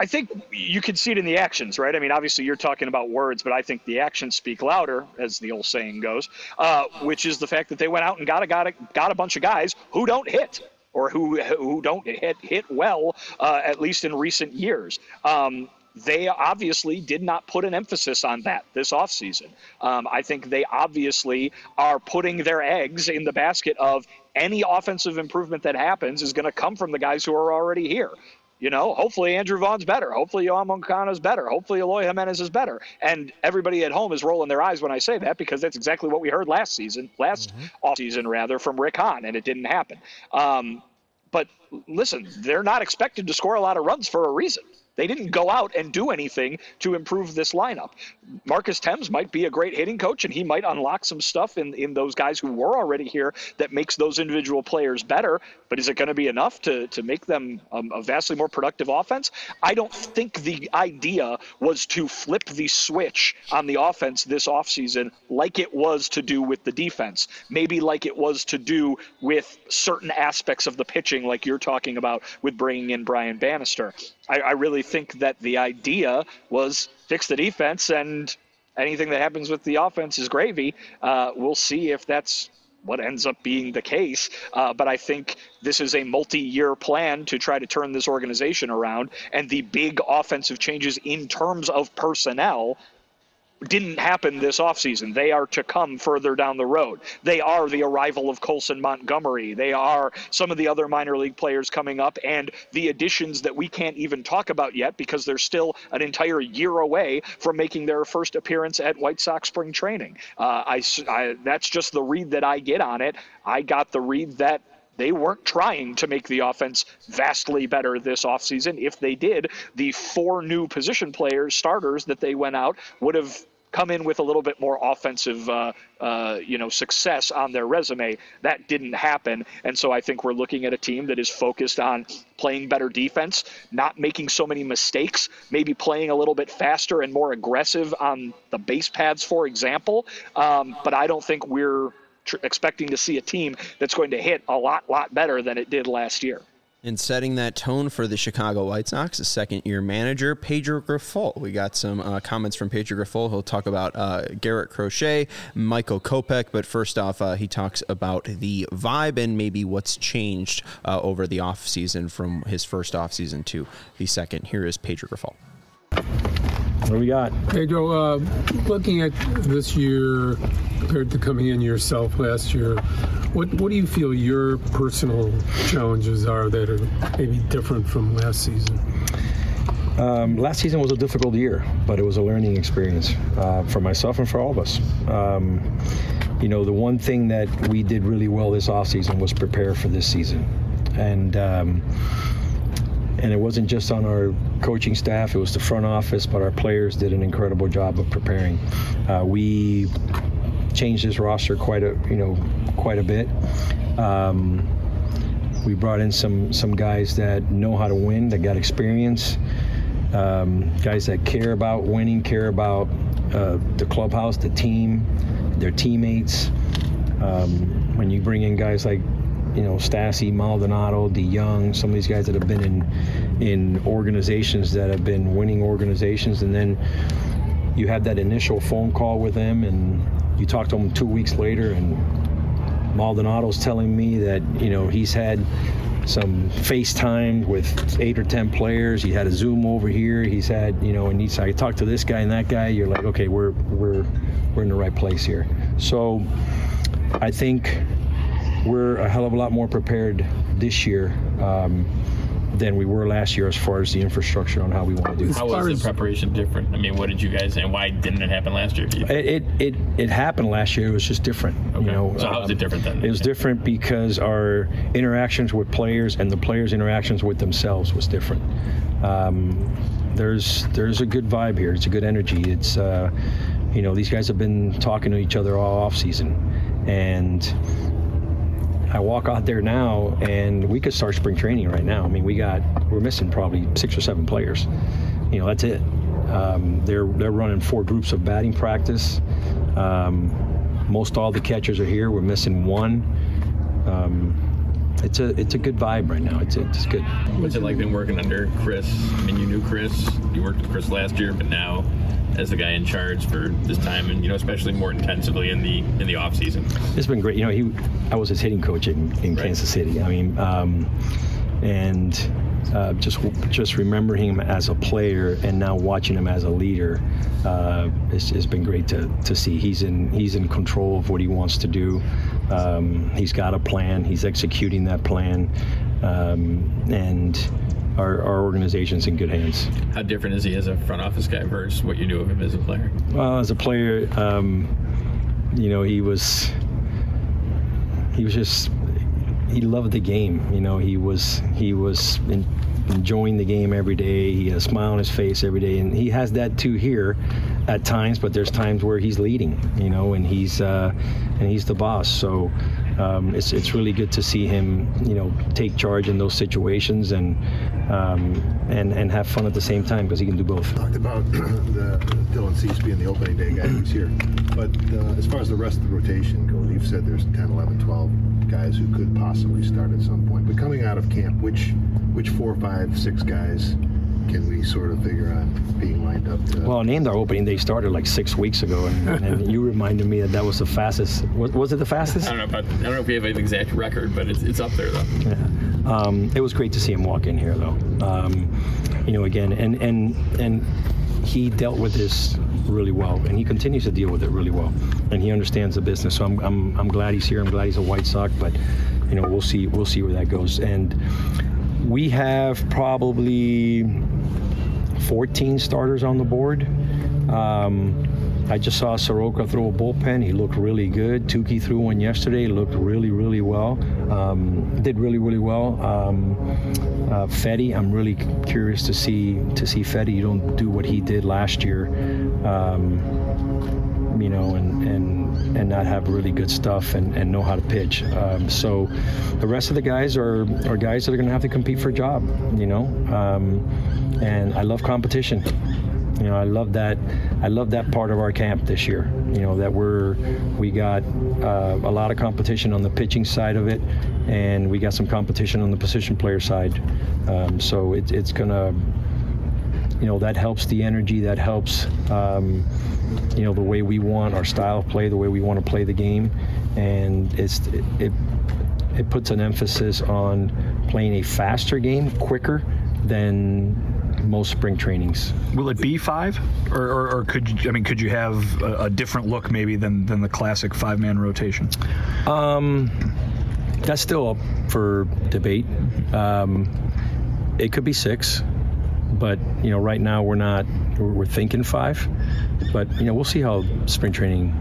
[SPEAKER 3] I think you can see it in the actions, right? I mean, obviously you're talking about words, but I think the actions speak louder, as the old saying goes, uh, which is the fact that they went out and got a, got a, got a bunch of guys who don't hit or who who don't hit hit well, uh, at least in recent years. Um, they obviously did not put an emphasis on that this offseason. Um, I think they obviously are putting their eggs in the basket of any offensive improvement that happens is going to come from the guys who are already here you know, hopefully Andrew Vaughn's better. Hopefully Yoan Moncada's better. Hopefully Eloy Jimenez is better. And everybody at home is rolling their eyes when I say that because that's exactly what we heard last season, last mm-hmm. off season rather, from Rick Hahn, and it didn't happen. Um, but listen, they're not expected to score a lot of runs for a reason. They didn't go out and do anything to improve this lineup. Marcus Thames might be a great hitting coach, and he might unlock some stuff in, in those guys who were already here that makes those individual players better. But is it going to be enough to, to make them um, a vastly more productive offense? I don't think the idea was to flip the switch on the offense this offseason like it was to do with the defense. Maybe like it was to do with certain aspects of the pitching, like you're talking about with bringing in Brian Bannister. I, I really think that the idea was fix the defense and anything that happens with the offense is gravy. Uh, we'll see if that's what ends up being the case. Uh, but I think this is a multi year plan to try to turn this organization around. And the big offensive changes in terms of personnel didn't happen this offseason. They are to come further down the road. They are the arrival of Colson Montgomery. They are some of the other minor league players coming up and the additions that we can't even talk about yet because they're still an entire year away from making their first appearance at White Sox spring training. Uh, I, I, that's just the read that I get on it. I got the read that they weren't trying to make the offense vastly better this offseason. If they did, the four new position players, starters that they went out, would have come in with a little bit more offensive, uh, uh, you know, success on their resume. That didn't happen, and so I think we're looking at a team that is focused on playing better defense, not making so many mistakes, maybe playing a little bit faster and more aggressive on the base paths, for example. Um, but I don't think we're tr- expecting to see a team that's going to hit a lot, lot better than it did last year.
[SPEAKER 1] And setting that tone for the Chicago White Sox, the second year manager, Pedro Grifol. We got some uh, comments from Pedro Grifol. He'll talk about uh, Garrett Crochet, Michael Kopech, but first off, uh, he talks about the vibe and maybe what's changed uh, over the offseason from his first offseason to the second. Here is Pedro Grifol.
[SPEAKER 10] What do we got?
[SPEAKER 6] Pedro, uh, looking at this year compared to coming in yourself last year, what what do you feel your personal challenges are that are maybe different from last season?
[SPEAKER 10] Um, last season was a difficult year, but it was a learning experience uh, for myself and for all of us. Um, you know, the one thing that we did really well this offseason was prepare for this season. And um, and it wasn't just on our coaching staff; it was the front office. But our players did an incredible job of preparing. Uh, we changed this roster quite a you know quite a bit. Um, we brought in some some guys that know how to win, that got experience, um, guys that care about winning, care about uh, the clubhouse, the team, their teammates. Um, when you bring in guys like you know Stassi, Maldonado, DeJong, some of these guys that have been in in organizations that have been winning organizations, and then you have that initial phone call with them, and you talk to them two weeks later, and Maldonado's telling me that you know he's had some FaceTime with eight or ten players. He had a Zoom over here. He's had you know, and he's I talked to this guy and that guy. You're like, okay, we're we're we're in the right place here. So I think we're a hell of a lot more prepared this year. Um, than we were last year as far as the infrastructure on how we want to do.
[SPEAKER 4] How was the preparation different? I mean, what did you guys and why didn't it happen last year?
[SPEAKER 10] It, it it it happened last year. It was just different.
[SPEAKER 4] Okay.
[SPEAKER 10] You know,
[SPEAKER 4] so how was it different then?
[SPEAKER 10] It was different because our interactions with players and the players' interactions with themselves was different. Um, there's there's a good vibe here. It's a good energy. It's uh, you know these guys have been talking to each other all off season, and I walk out there now, and we could start spring training right now. I mean, we got we're missing probably six or seven players. You know, that's it. Um, they're they're running four groups of batting practice. Um, most all the catchers are here. We're missing one. Um, it's a it's a good vibe right now. It's it's good.
[SPEAKER 4] What's it like been working under Chris? I mean, you knew Chris. You worked with Chris last year, but now as the guy in charge for this time, and you know, especially more intensively in the in the off season.
[SPEAKER 10] It's been great. You know, he I was his hitting coach in, in right. Kansas City. I mean, um, and uh, just just remembering him as a player and now watching him as a leader, uh, it's, it's been great to, to see. He's in he's in control of what he wants to do. Um, he's got a plan. He's executing that plan, um, and our, our organization's in good hands.
[SPEAKER 4] How different is he as a front office guy versus what you knew of him as a player?
[SPEAKER 10] Well, as a player, um, you know, he was he was just he loved the game. You know, he was he was in, enjoying the game every day. He had a smile on his face every day, and he has that too here at times. But there's times where he's leading, you know, and he's uh, and he's the boss. So um, it's it's really good to see him, you know, take charge in those situations and um, and and have fun at the same time because he can do both.
[SPEAKER 8] Talked about <clears throat> the Dylan Cease being the opening day guy who's here, but uh, as far as the rest of the rotation goes, you've said there's 10, 11, 12 guys who could possibly start at some point. But coming out of camp, which which four, five, six guys can we sort of figure on being lined up? To...
[SPEAKER 10] Well, named our opening day started like six weeks ago, and, and <laughs> you reminded me that that was the fastest. Was, was, it the fastest?
[SPEAKER 4] I don't know. About, I don't know if we have an exact record, but it's, it's up there though.
[SPEAKER 10] Yeah. Um, it was great to see him walk in here, though. Um, you know, again, and and and he dealt with this really well, and he continues to deal with it really well, and he understands the business. So I'm I'm, I'm glad he's here. I'm glad he's a White Sox, but you know we'll see we'll see where that goes. And we have probably 14 starters on the board. Um, I just saw Soroka throw a bullpen. He looked really good. Touki threw one yesterday. Looked really, really well. Um, did really, really well. Um, uh, Fedde, I'm really curious to see to see Fedde. You don't do what he did last year. Um, you know, and and and not have really good stuff and, and know how to pitch. Um, so the rest of the guys are are guys that are going to have to compete for a job. You know, um, and I love competition. You know, I love that. I love that part of our camp this year. You know, that we're we got uh, a lot of competition on the pitching side of it, and we got some competition on the position player side. Um, so it, it's gonna, you know, that helps the energy. That helps, um, you know, the way we want our style of play, the way we want to play the game, and it's it, it it puts an emphasis on playing a faster game, quicker than most spring trainings.
[SPEAKER 9] Will it be five, or, or, or could you? I mean, could you have a, a, different look maybe than than the classic five man rotation?
[SPEAKER 10] Um, that's still up for debate. Um, it could be six, but you know, right now we're not. We're thinking five, but you know, we'll see how spring training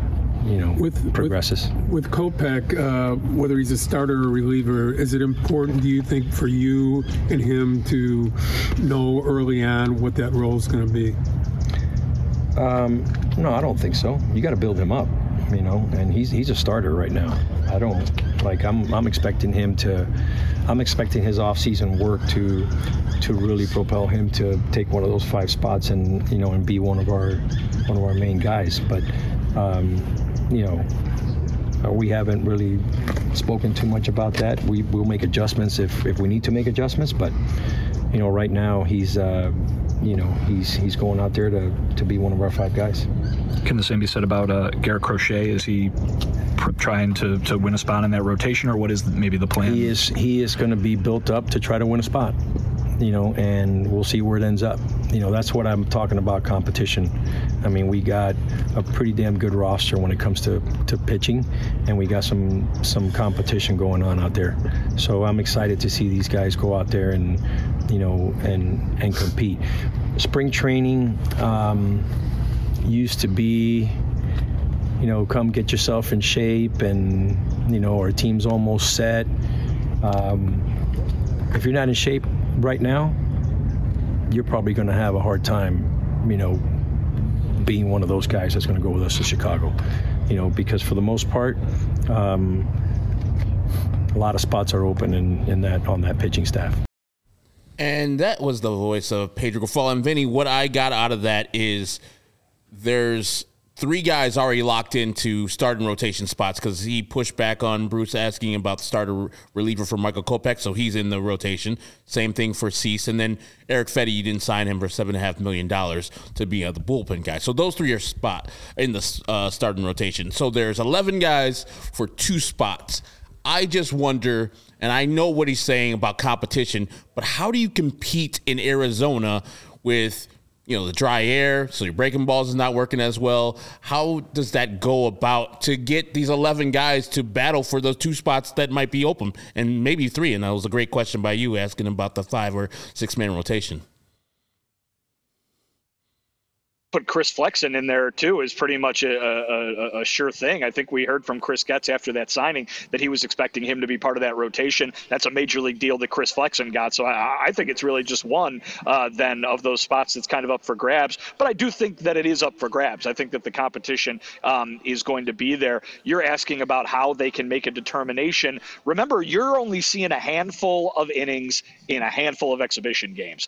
[SPEAKER 10] you know with, progresses.
[SPEAKER 6] With, with Kopech, uh, whether he's a starter or reliever, is it important, do you think, for you and him to know early on what that role is going to be?
[SPEAKER 10] Um, no, I don't think so. You got to build him up, you know, and he's he's a starter right now. I don't like. I'm I'm expecting him to. I'm expecting his off-season work to to really propel him to take one of those five spots and you know and be one of our one of our main guys. But um, you know, uh, we haven't really spoken too much about that. We will make adjustments if if we need to make adjustments. But you know, right now he's. Uh, you know, he's he's going out there to, to be one of our five guys.
[SPEAKER 9] Can the same be said about uh, Garrett Crochet? Is he pr- trying to, to win a spot in that rotation, or what is maybe the plan?
[SPEAKER 10] He is he is going to be built up to try to win a spot you know, and we'll see where it ends up. You know, that's what I'm talking about competition. I mean, we got a pretty damn good roster when it comes to, to pitching, and we got some some competition going on out there. So I'm excited to see these guys go out there and, you know, and and compete. Spring training um, used to be you know, come get yourself in shape, and you know, our team's almost set. Um, if you're not in shape, right now, you're probably going to have a hard time, you know, being one of those guys that's going to go with us to Chicago. You know, because for the most part, um, a lot of spots are open in, in that on that pitching staff.
[SPEAKER 2] And that was the voice of Pedro Grifol. And Vinny, what I got out of that is there's three guys already locked into starting rotation spots because he pushed back on Bruce asking about the starter reliever for Michael Kopech, so he's in the rotation. Same thing for Cease, and then Erick Fedde, you didn't sign him for seven and a half million dollars to be uh, the bullpen guy. So those three are spot in the uh, starting rotation. So there's 11 guys for two spots. I just wonder, and I know what he's saying about competition, but how do you compete in Arizona with you know the dry air so your breaking balls is not working as well. How does that go about to get these 11 guys to battle for those two spots that might be open? And maybe three and that was a great question by you asking about the five or six man rotation
[SPEAKER 3] put Chris Flexen in there too is pretty much a, a, a, sure thing. I think we heard from Chris Getz after that signing that he was expecting him to be part of that rotation. That's a major league deal that Chris Flexen got. So I, I think it's really just one uh, then of those spots that's kind of up for grabs. But I do think that it is up for grabs. I think that the competition um, is going to be there. You're asking about how they can make a determination. Remember, you're only seeing a handful of innings in a handful of exhibition games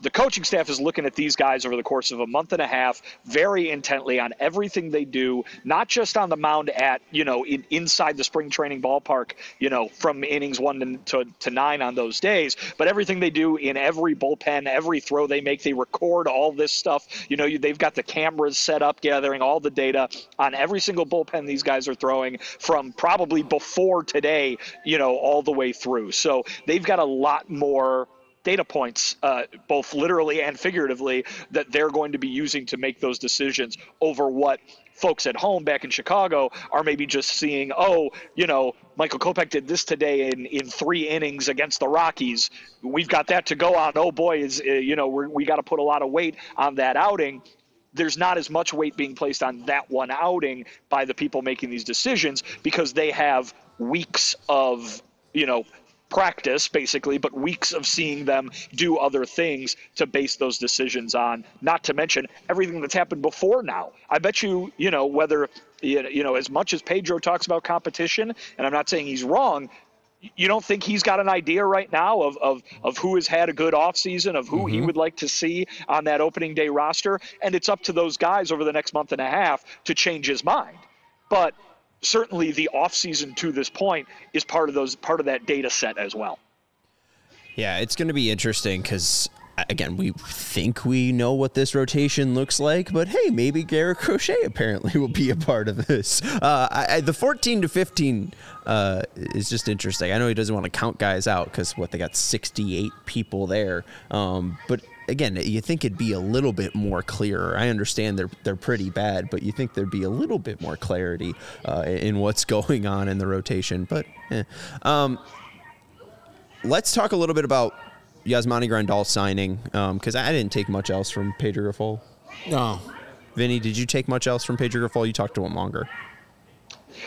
[SPEAKER 3] the coaching staff is looking at these guys over the course of a month and a half very intently on everything they do not just on the mound at you know in, inside the spring training ballpark you know from innings one to, to nine on those days but everything they do in every bullpen every throw they make they record all this stuff. You know they've got the cameras set up gathering all the data on every single bullpen these guys are throwing from probably before today you know all the way through. So they've got a lot more data points, uh, both literally and figuratively, that they're going to be using to make those decisions over what folks at home back in Chicago are maybe just seeing, oh, you know, Michael Kopech did this today in, in three innings against the Rockies. We've got that to go on. Oh boy, is uh, you know we got to put a lot of weight on that outing. There's not as much weight being placed on that one outing by the people making these decisions because they have weeks of you know practice basically, but weeks of seeing them do other things to base those decisions on. Not to mention everything that's happened before now. I bet you, you know, whether you know as much as Pedro talks about competition, and I'm not saying he's wrong. You don't think he's got an idea right now of, of, of who has had a good offseason, of who mm-hmm. he would like to see on that opening day roster? And it's up to those guys over the next month and a half to change his mind. But certainly the offseason to this point is part of those part of that data set as well.
[SPEAKER 1] Yeah, it's going to be interesting because again, we think we know what this rotation looks like, but hey, maybe Garrett Crochet apparently will be a part of this. Uh, I, the 14 to 15 uh, is just interesting. I know he doesn't want to count guys out because what they got 68 people there, um, but again, you think it'd be a little bit more clearer. I understand they're they're pretty bad, but you think there'd be a little bit more clarity uh, in what's <laughs> going on in the rotation. But eh. um, let's talk a little bit about Yasmani Grandal signing because um, I didn't take much else from Pedro Grifol.
[SPEAKER 2] No.
[SPEAKER 1] Vinny, did you take much else from Pedro Grifol? You talked to him longer.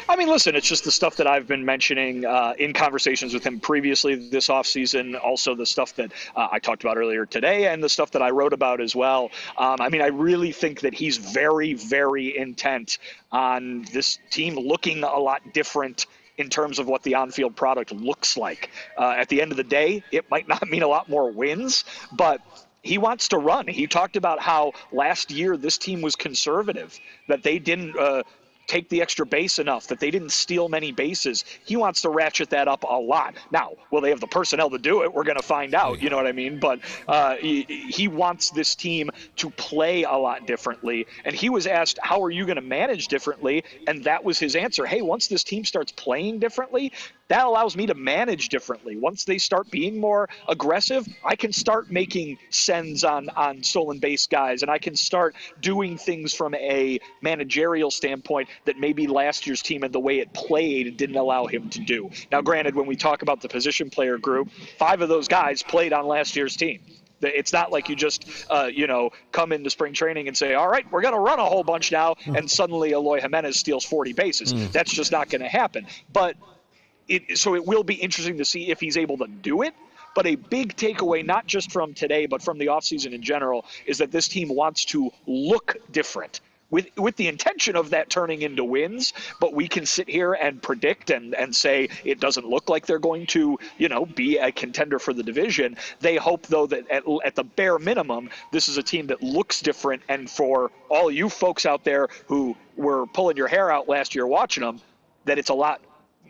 [SPEAKER 3] I mean, listen, it's just the stuff that I've been mentioning uh, in conversations with him previously this offseason, also the stuff that uh, I talked about earlier today, and the stuff that I wrote about as well. Um, I mean, I really think that he's very, very intent on this team looking a lot different in terms of what the on-field product looks like. Uh, at the end of the day, it might not mean a lot more wins, but he wants to run. He talked about how last year this team was conservative, that they didn't uh, take the extra base enough, that they didn't steal many bases. He wants to ratchet that up a lot. Now, will they have the personnel to do it? We're going to find out. You know what I mean? But uh, he, he wants this team to play a lot differently. And he was asked, How are you going to manage differently? And that was his answer. Hey, once this team starts playing differently, that allows me to manage differently. Once they start being more aggressive, I can start making sends on on stolen base guys, and I can start doing things from a managerial standpoint that maybe last year's team and the way it played didn't allow him to do. Now, granted, when we talk about the position player group, five of those guys played on last year's team. It's not like you just, uh, you know, come into spring training and say, all right, we're going to run a whole bunch now, and suddenly Eloy Jimenez steals 40 bases. Mm. That's just not going to happen. But it, so it will be interesting to see if he's able to do it. But a big takeaway, not just from today, but from the offseason in general, is that this team wants to look different. With, with the intention of that turning into wins, but we can sit here and predict and, and say it doesn't look like they're going to, you know, be a contender for the division. They hope, though, that at, at the bare minimum, this is a team that looks different. And for all you folks out there who were pulling your hair out last year watching them, that it's a lot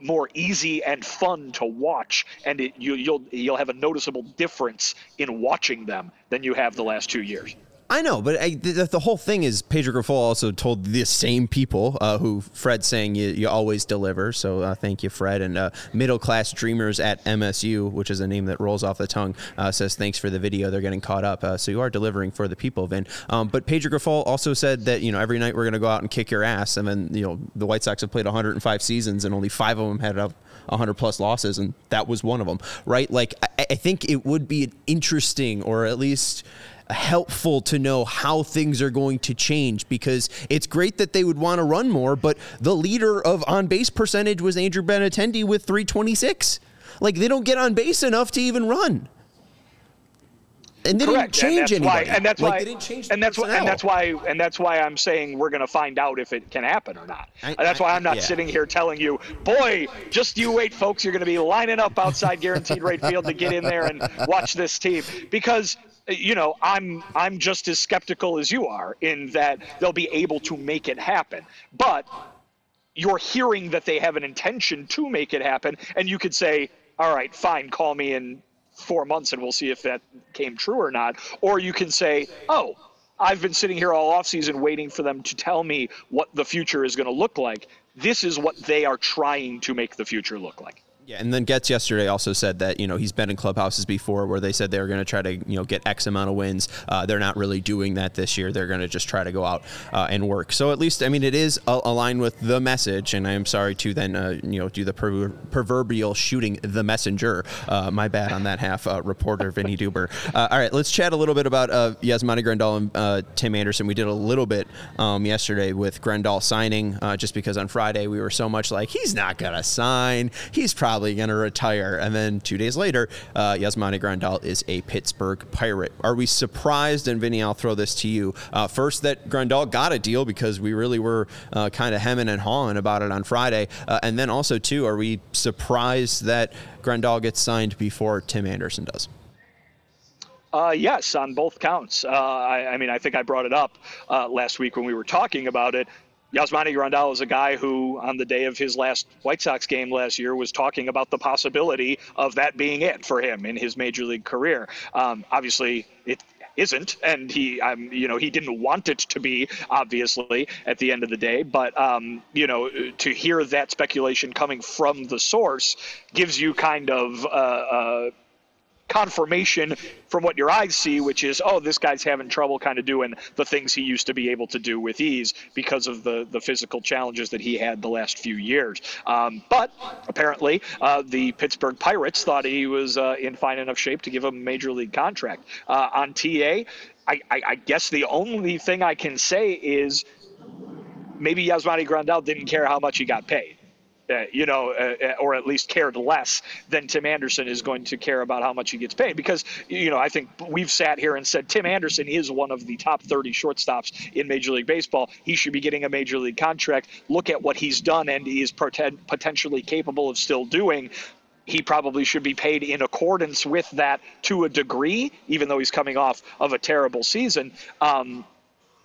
[SPEAKER 3] more easy and fun to watch, and it, you, you'll you'll have a noticeable difference in watching them than you have the last two years.
[SPEAKER 1] I know, but I, the, the, whole thing is Pedro Grifol also told the same people uh, who Fred's saying you, you always deliver. So uh, thank you, Fred. And uh, Middle Class Dreamers at MSU, which is a name that rolls off the tongue, uh, says thanks for the video. They're getting caught up. Uh, so you are delivering for the people, Vin. Um, but Pedro Grifol also said that you know every night we're going to go out and kick your ass. And then you know the White Sox have played 105 seasons and only five of them had up 100 plus losses, and that was one of them, right? Like I, I think it would be interesting, or at least helpful to know how things are going to change because it's great that they would want to run more, but the leader of on base percentage was Andrew Benintendi with 326. Like they don't get on base enough to even run. And they
[SPEAKER 3] Correct.
[SPEAKER 1] didn't change
[SPEAKER 3] and
[SPEAKER 1] anybody.
[SPEAKER 3] Why, and that's
[SPEAKER 1] like,
[SPEAKER 3] why.
[SPEAKER 1] They didn't change
[SPEAKER 3] and that's why. And that's why. And that's why I'm saying we're going to find out if it can happen or not. I, that's why I'm not
[SPEAKER 1] yeah.
[SPEAKER 3] sitting here telling you, boy, just you wait, folks. You're going to be lining up outside guaranteed rate field to get in there and watch this team because you know, I'm I'm just as skeptical as you are in that they'll be able to make it happen. But you're hearing that they have an intention to make it happen, and you could say, "All right, fine, call me in four months, and we'll see if that came true or not." Or you can say, "Oh." I've been sitting here all offseason waiting for them to tell me what the future is going to look like. This is what they are trying to make the future look like.
[SPEAKER 1] Yeah, and then Getz yesterday also said that you know he's been in clubhouses before where they said they were going to try to you know get X amount of wins. Uh, they're not really doing that this year. They're going to just try to go out uh, and work. So at least I mean it is aligned with the message. And I am sorry to then uh, you know do the per- proverbial shooting the messenger. Uh, my bad on that half, uh, reporter Vinny Duber. Uh, all right, let's chat a little bit about Yasmani Grandal and Tim Anderson. We did a little bit um, yesterday with Grandal signing, just because on Friday we were so much like he's not going to sign. He's probably probably going to retire. And then two days later, uh, Yasmani Grandal is a Pittsburgh Pirate. Are we surprised? And Vinny, I'll throw this to you. Uh, first, that Grandal got a deal because we really were uh, kind of hemming and hawing about it on Friday. Uh, and then also, too, are we surprised that Grandal gets signed before Tim Anderson does?
[SPEAKER 3] Uh, yes, on both counts. Uh, I, I, mean, I think I brought it up uh, last week when we were talking about it. Yasmani Grandal is a guy who, on the day of his last White Sox game last year, was talking about the possibility of that being it for him in his major league career. Um, obviously, it isn't, and he, um, you know, he didn't want it to be, obviously, at the end of the day. But um, you know, to hear that speculation coming from the source gives you kind of. Uh, uh, confirmation from what your eyes see, which is, oh, this guy's having trouble kind of doing the things he used to be able to do with ease because of the, the physical challenges that he had the last few years. Um, but apparently, uh, the Pittsburgh Pirates thought he was uh, in fine enough shape to give him a major league contract. Uh, on TA, I, I, I guess the only thing I can say is maybe Yasmani Grandal didn't care how much he got paid uh, you know, uh, uh, or at least cared less than Tim Anderson is going to care about how much he gets paid. Because, you know, I think we've sat here and said Tim Anderson is one of the top 30 shortstops in Major League Baseball. He should be getting a Major League contract. Look at what he's done and he is potentially capable of still doing he probably should be paid in accordance with that to a degree, even though he's coming off of a terrible season. Um,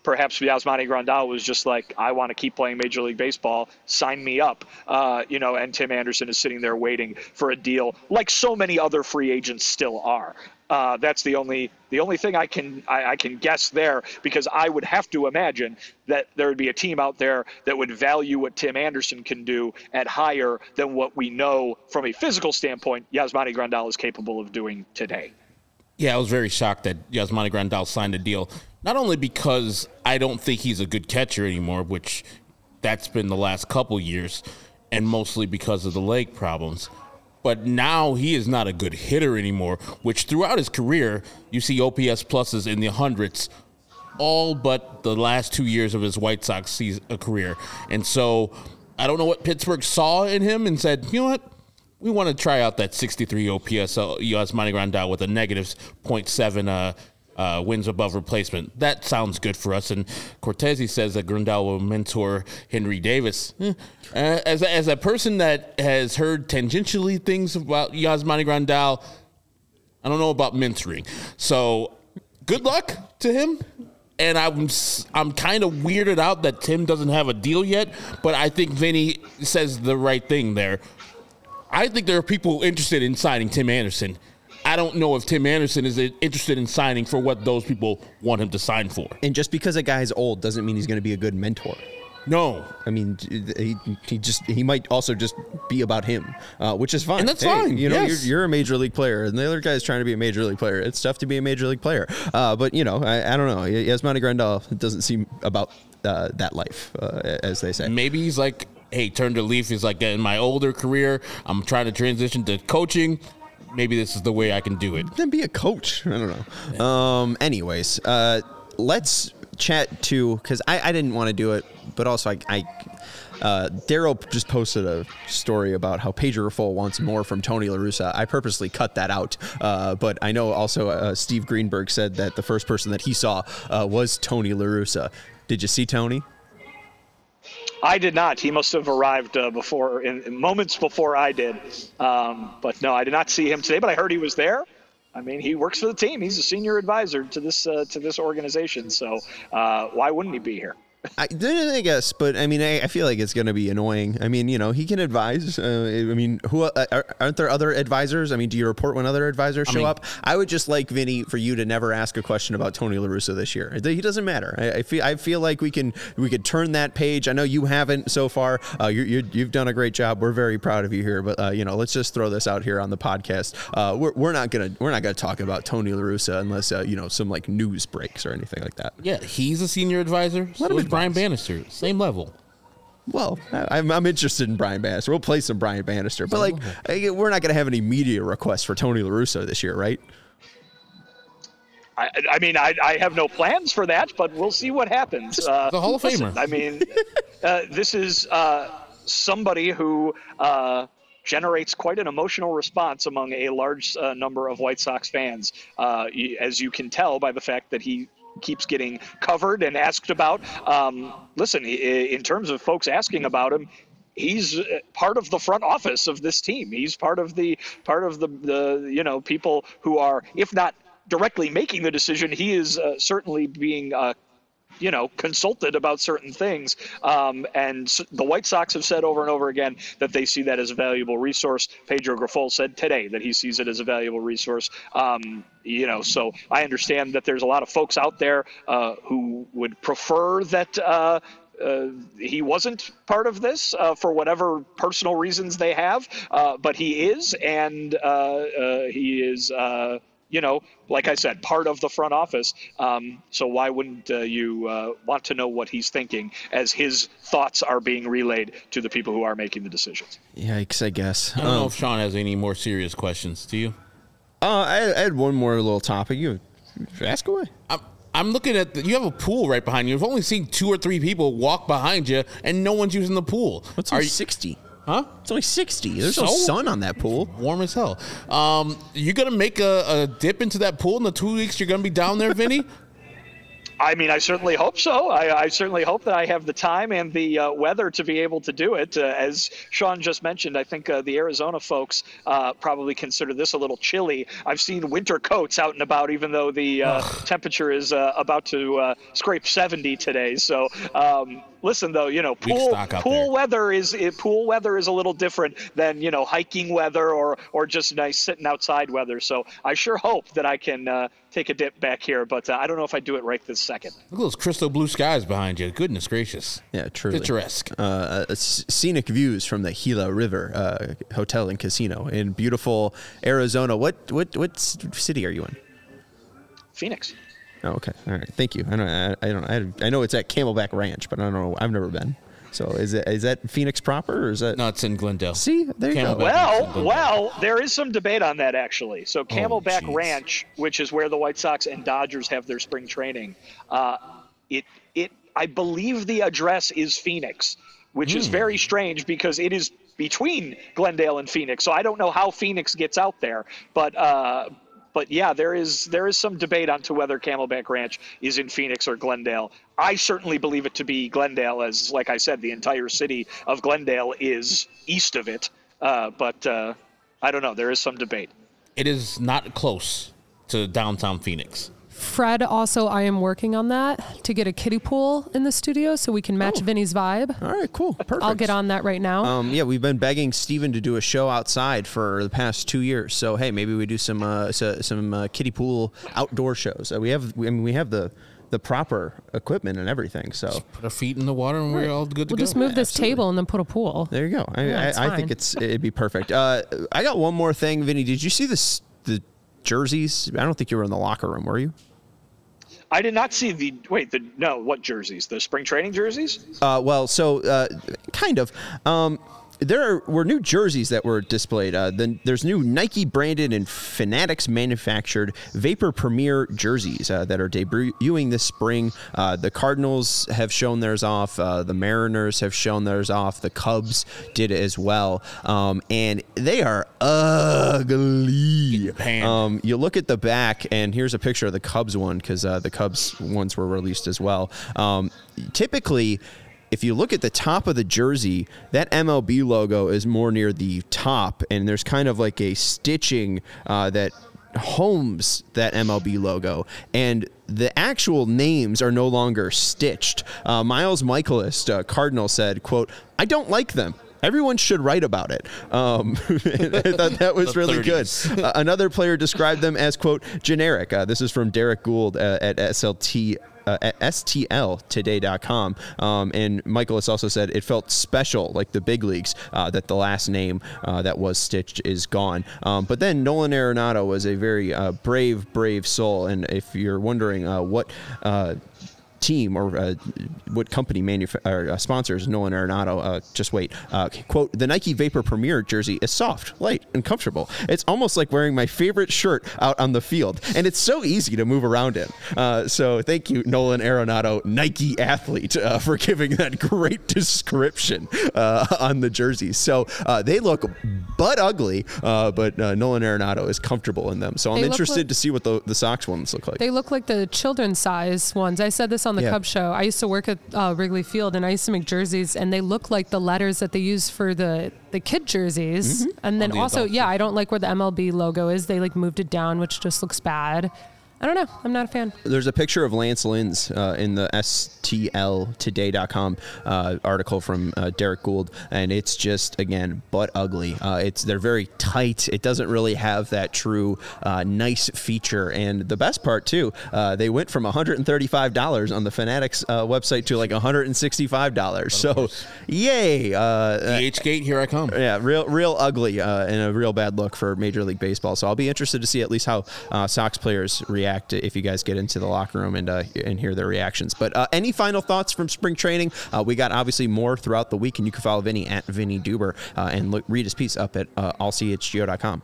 [SPEAKER 3] perhaps Yasmani Grandal was just like, I want to keep playing Major League Baseball. Sign me up. Uh, you know, and Tim Anderson is sitting there waiting for a deal, like so many other free agents still are. Uh, that's the only the only thing I can I, I, can guess there because I would have to imagine that there would be a team out there that would value what Tim Anderson can do at higher than what we know from a physical standpoint Yasmani Grandal is capable of doing today.
[SPEAKER 2] Yeah, I was very shocked that Yasmani Grandal signed a deal not only because I don't think he's a good catcher anymore, which that's been the last couple years, and mostly because of the leg problems. But now he is not a good hitter anymore, which throughout his career, you see OPS pluses in the hundreds, all but the last two years of his White Sox season, uh, career. And so I don't know what Pittsburgh saw in him and said, you know what? We want to try out that 63 OPS uh, Yasmani Grandal with a negative 0.7 uh, uh, wins above replacement. That sounds good for us. And Cortese says that Grandal will mentor Henry Davis. Eh, as, as a person that has heard tangentially things about Yasmani Grandal, I don't know about mentoring. So good luck to him. And I'm I'm kind of weirded out that Tim doesn't have a deal yet, but I think Vinny says the right thing there. I think there are people interested in signing Tim Anderson I don't know if Tim Anderson is interested in signing for what those people want him to sign for.
[SPEAKER 1] And just because a guy's old doesn't mean he's going to be a good mentor.
[SPEAKER 2] No,
[SPEAKER 1] I mean he, he just he might also just be about him, uh, which is fine.
[SPEAKER 2] And that's hey, fine.
[SPEAKER 1] You know,
[SPEAKER 2] yes.
[SPEAKER 1] you're, you're, a major league player, and the other guy's trying to be a major league player. It's tough to be a major league player. Uh, but you know, I, I don't know. Yasmani Grandal doesn't seem about uh, that life, uh, as they say.
[SPEAKER 2] Maybe he's like, hey, turn to leaf. He's like, in my older career, I'm trying to transition to coaching maybe this is the way I can do it.
[SPEAKER 1] Then be a coach. I don't know. Um, anyways, uh, let's chat to because I, I didn't want to do it, but also I. I uh, Daryl just posted a story about how Pedro Grifol wants more from Tony La Russa. I purposely cut that out, uh, but I know also uh, Steve Greenberg said that the first person that he saw uh, was Tony La Russa. Did you see Tony?
[SPEAKER 3] I did not. He must have arrived uh, before, in, in, moments before I did. Um, but no, I did not see him today. But I heard he was there. I mean, he works for the team. He's a senior advisor to this uh, to this organization. So uh, why wouldn't he be here?
[SPEAKER 1] I, I guess, but I mean, I, I feel like it's going to be annoying. I mean, you know, he can advise. Uh, I mean, who uh, aren't there other advisors? I mean, do you report when other advisors show I mean, up? I would just like Vinny for you to never ask a question about Tony La Russa this year. He doesn't matter. I, I feel I feel like we can we could turn that page. I know you haven't so far. Uh, you have done a great job. We're very proud of you here. But uh, you know, let's just throw this out here on the podcast. Uh, we're, we're not gonna we're not gonna talk about Tony La Russa unless uh, you know some like news breaks or anything like that.
[SPEAKER 2] Yeah, he's a senior advisor. Let so is Brian Bannister same level.
[SPEAKER 1] Well, I'm, I'm interested in Brian Bannister. We'll play some Brian Bannister, but like we're not going to have any media requests for Tony La Russa this year, right?
[SPEAKER 3] I, I mean, I, I, have no plans for that, but we'll see what happens.
[SPEAKER 2] Uh, the Hall of listen, Famer.
[SPEAKER 3] I mean, uh, this is uh, somebody who uh, generates quite an emotional response among a large uh, number of White Sox fans, uh, as you can tell by the fact that he keeps getting covered and asked about. Um, listen, in terms of folks asking about him, he's uh, part of the front office of this team. He's part of the part of the the you know people who are, if not directly making the decision, he is uh, certainly being uh, you know, consulted about certain things. Um, and the White Sox have said over and over again that they see that as a valuable resource. Pedro Grifol said today that he sees it as a valuable resource. Um, you know, so I understand that there's a lot of folks out there uh, who would prefer that. Uh, uh, he wasn't part of this uh, for whatever personal reasons they have, uh, but he is, and uh, he is you know, like I said, part of the front office. Um, so why wouldn't uh, you uh, want to know what he's thinking as his thoughts are being relayed to the people who are making the decisions?
[SPEAKER 1] Yikes! I guess.
[SPEAKER 2] I don't um, know if Sean has any more serious questions. Do you?
[SPEAKER 1] Uh, I, I had one more little topic. You ask away.
[SPEAKER 2] I'm, I'm looking at the, you have a pool right behind you. I've only seen two or three people walk behind you, and no one's using the pool.
[SPEAKER 1] What's our sixty?
[SPEAKER 2] Huh?
[SPEAKER 1] It's only 60. There's no
[SPEAKER 2] So?
[SPEAKER 1] sun on that pool.
[SPEAKER 2] Warm as hell. Um, you gonna make a, a dip into that pool in the two weeks you're gonna be down there, Vinny? <laughs>
[SPEAKER 3] I mean, I certainly hope so. I, I certainly hope that I have the time and the uh, weather to be able to do it. Uh, as Sean just mentioned, I think uh, the Arizona folks uh, probably consider this a little chilly. I've seen winter coats out and about, even though the uh, temperature is uh, about to uh, scrape 70 today. So. Um, Listen though, you know, pool pool
[SPEAKER 2] there.
[SPEAKER 3] weather is pool weather is a little different than you know hiking weather or or just nice sitting outside weather. So I sure hope that I can uh, take a dip back here, but uh, I don't know if I do it right this second.
[SPEAKER 2] Look at those crystal blue skies behind you. Goodness gracious.
[SPEAKER 1] Yeah, truly.
[SPEAKER 2] Picturesque.
[SPEAKER 1] Uh, uh, scenic views from the Gila River uh, Hotel and Casino in beautiful Arizona. What what what city are you in?
[SPEAKER 3] Phoenix.
[SPEAKER 1] Oh, okay. All right. Thank you. I don't. I, I don't. I, I know it's at Camelback Ranch, but I don't know. I've never been. So is it is that Phoenix proper or is that?
[SPEAKER 2] No, it's in Glendale.
[SPEAKER 1] See, there you go.
[SPEAKER 3] Well, well, there is some debate on that actually. So Camelback
[SPEAKER 2] jeez.
[SPEAKER 3] Ranch, which is where the White Sox and Dodgers have their spring training, uh, it it I believe the address is Phoenix, which is very strange because it is between Glendale and Phoenix. So I don't know how Phoenix gets out there, but. Uh, but yeah, there is there is some debate on to whether Camelback Ranch is in Phoenix or Glendale. I certainly believe it to be Glendale, as like I said, the entire city of Glendale is east of it. Uh, but uh, I don't know. There is some debate.
[SPEAKER 2] It is not close to downtown Phoenix.
[SPEAKER 11] Fred, also, I am working on that to get a kiddie pool in the studio so we can match Vinny's vibe.
[SPEAKER 1] All right. Cool. Perfect.
[SPEAKER 11] I'll get on that right now.
[SPEAKER 1] Um, yeah, we've been begging Steven to do a show outside for the past two years. So hey, maybe we do some uh, so, some uh, kiddie pool outdoor shows. Uh, we have. I mean, we have the the proper equipment and everything. So
[SPEAKER 2] Put our feet in the water and we're all good to go.
[SPEAKER 11] we'll
[SPEAKER 2] go.
[SPEAKER 11] just move this table and then put a pool.
[SPEAKER 1] there you go. I,
[SPEAKER 11] Yeah,
[SPEAKER 1] I, I think it's it'd be perfect. Uh, I got one more thing, Vinny. Did you see this the jerseys? I don't think you were in the locker room, were you?
[SPEAKER 3] I did not see the wait. The no, what jerseys? The spring training jerseys?
[SPEAKER 1] Uh, well, so uh, kind of. Um, there were new jerseys that were displayed. Uh, then there's new Nike branded and Fanatics manufactured Vapor Premier jerseys uh, that are debuting this spring. Uh, the Cardinals have shown theirs off. Uh, the Mariners have shown theirs off. The Cubs did as well, um, and they are ugly. Um, you look at the back, and here's a picture of the Cubs one because uh, the Cubs ones were released as well. Um, typically, if you look at the top of the jersey, that MLB logo is more near the top, and there's kind of like a stitching uh, that homes that MLB logo, and the actual names are no longer stitched. Uh, Miles Mikolas, uh, Cardinal, said, "quote I don't like them." Everyone should write about it. Um, <laughs> I thought that was really good. Uh, another player described them as quote generic. Uh, this is from Derrick Goold uh, at SLT. Uh, at stltoday.com um, and Mikolas also said it felt special like the big leagues uh, that the last name uh, that was stitched is gone. Um, but then Nolan Arenado was a very uh, brave brave soul. And if you're wondering uh, what uh, team or uh, what company manufa- or, uh, sponsors Nolan Arenado. Uh, just wait. Uh, quote: The Nike Vapor Premier jersey is soft, light, and comfortable. It's almost like wearing my favorite shirt out on the field, and it's so easy to move around in. Uh, so thank you, Nolan Arenado, Nike athlete, uh, for giving that great description uh, on the jerseys. So uh, they look butt ugly, uh, but uh, Nolan Arenado is comfortable in them. So I'm
[SPEAKER 11] They
[SPEAKER 1] interested
[SPEAKER 11] like-
[SPEAKER 1] to see what the, the Sox ones look like.
[SPEAKER 11] They look like the children's size ones. I said this on the
[SPEAKER 1] Yeah.
[SPEAKER 11] Cub show. I used to work at uh, Wrigley Field, and I used to make jerseys, and they look like the letters that they use for the the kid jerseys.
[SPEAKER 1] Mm-hmm.
[SPEAKER 11] And then
[SPEAKER 2] the
[SPEAKER 11] also, yeah, I don't like where the MLB logo is. They like moved it down, which just looks bad. I don't know. I'm not a fan.
[SPEAKER 1] There's a picture of Lance Lynn's uh, in the STLtoday.com uh, article from uh, Derrick Goold, and it's just again butt ugly. Uh, it's they're very tight. It doesn't really have that true uh, nice feature. And the best part too, uh, they went from 135 dollars on the Fanatics uh, website to like 165 dollars. So, yay! Uh,
[SPEAKER 2] DHgate, here I come.
[SPEAKER 1] yeah, real, real ugly uh, and a real bad look for Major League Baseball. So I'll be interested to see at least how uh, Sox players react if you guys get into the locker room and uh, and hear their reactions. But uh, any final thoughts from spring training? Uh, we got obviously more throughout the week, and you can follow Vinny at Vinny Duber uh, and look, read his piece up at uh, allchgo.com.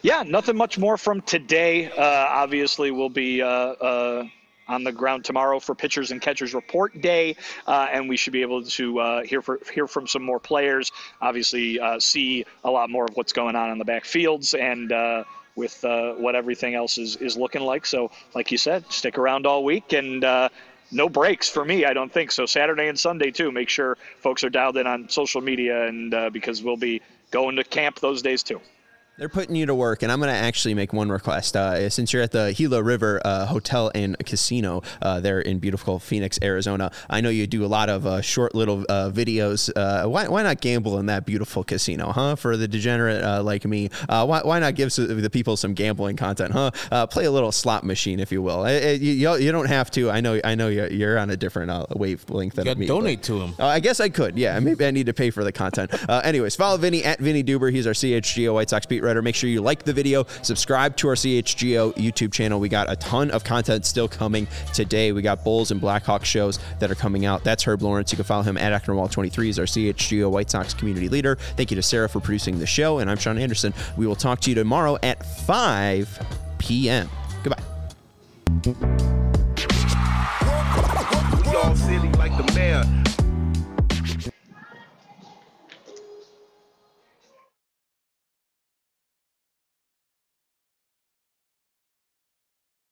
[SPEAKER 3] Yeah, nothing much more from today. Uh, obviously, we'll be uh, on the ground tomorrow for pitchers and catchers report day, uh, and we should be able to uh, hear for, hear from some more players. Obviously, uh, see a lot more of what's going on in the backfields and with uh, what everything else is is looking like. So, like you said, stick around all week and. Uh, no breaks for me, I don't think so. Saturday and Sunday too. Make sure folks are dialed in on social media, and because we'll be going to camp those days too.
[SPEAKER 1] They're putting you to work, and I'm going to actually make one request. Uh, since you're at the Gila River uh, Hotel and Casino uh, there in beautiful Phoenix, Arizona, I know you do a lot of uh, short little uh, videos. Uh, why, why not gamble in that beautiful casino, huh? For the degenerate like me, why, why not give the people some gambling content, huh? play a little slot machine, if you will. It, it, you, you, don't have to. I know I know you're, you're on a different wavelength than
[SPEAKER 2] you
[SPEAKER 1] me.
[SPEAKER 2] Donate to him.
[SPEAKER 1] I guess I could. Yeah, maybe I need to pay for the content. anyways, follow Vinny at Vinny Duber. He's our CHGO White Sox beat Make sure you like the video, subscribe to our CHGO YouTube channel. We got a ton of content still coming today. We got Bulls and Blackhawks shows that are coming out. That's Herb Lawrence. You can follow him at Actonwall23. He's our CHGO White Sox community leader. Thank you to Sarah for producing the show, and I'm Sean Anderson. We will talk to you tomorrow at 5 p.m. Goodbye. Y'all like the mayor.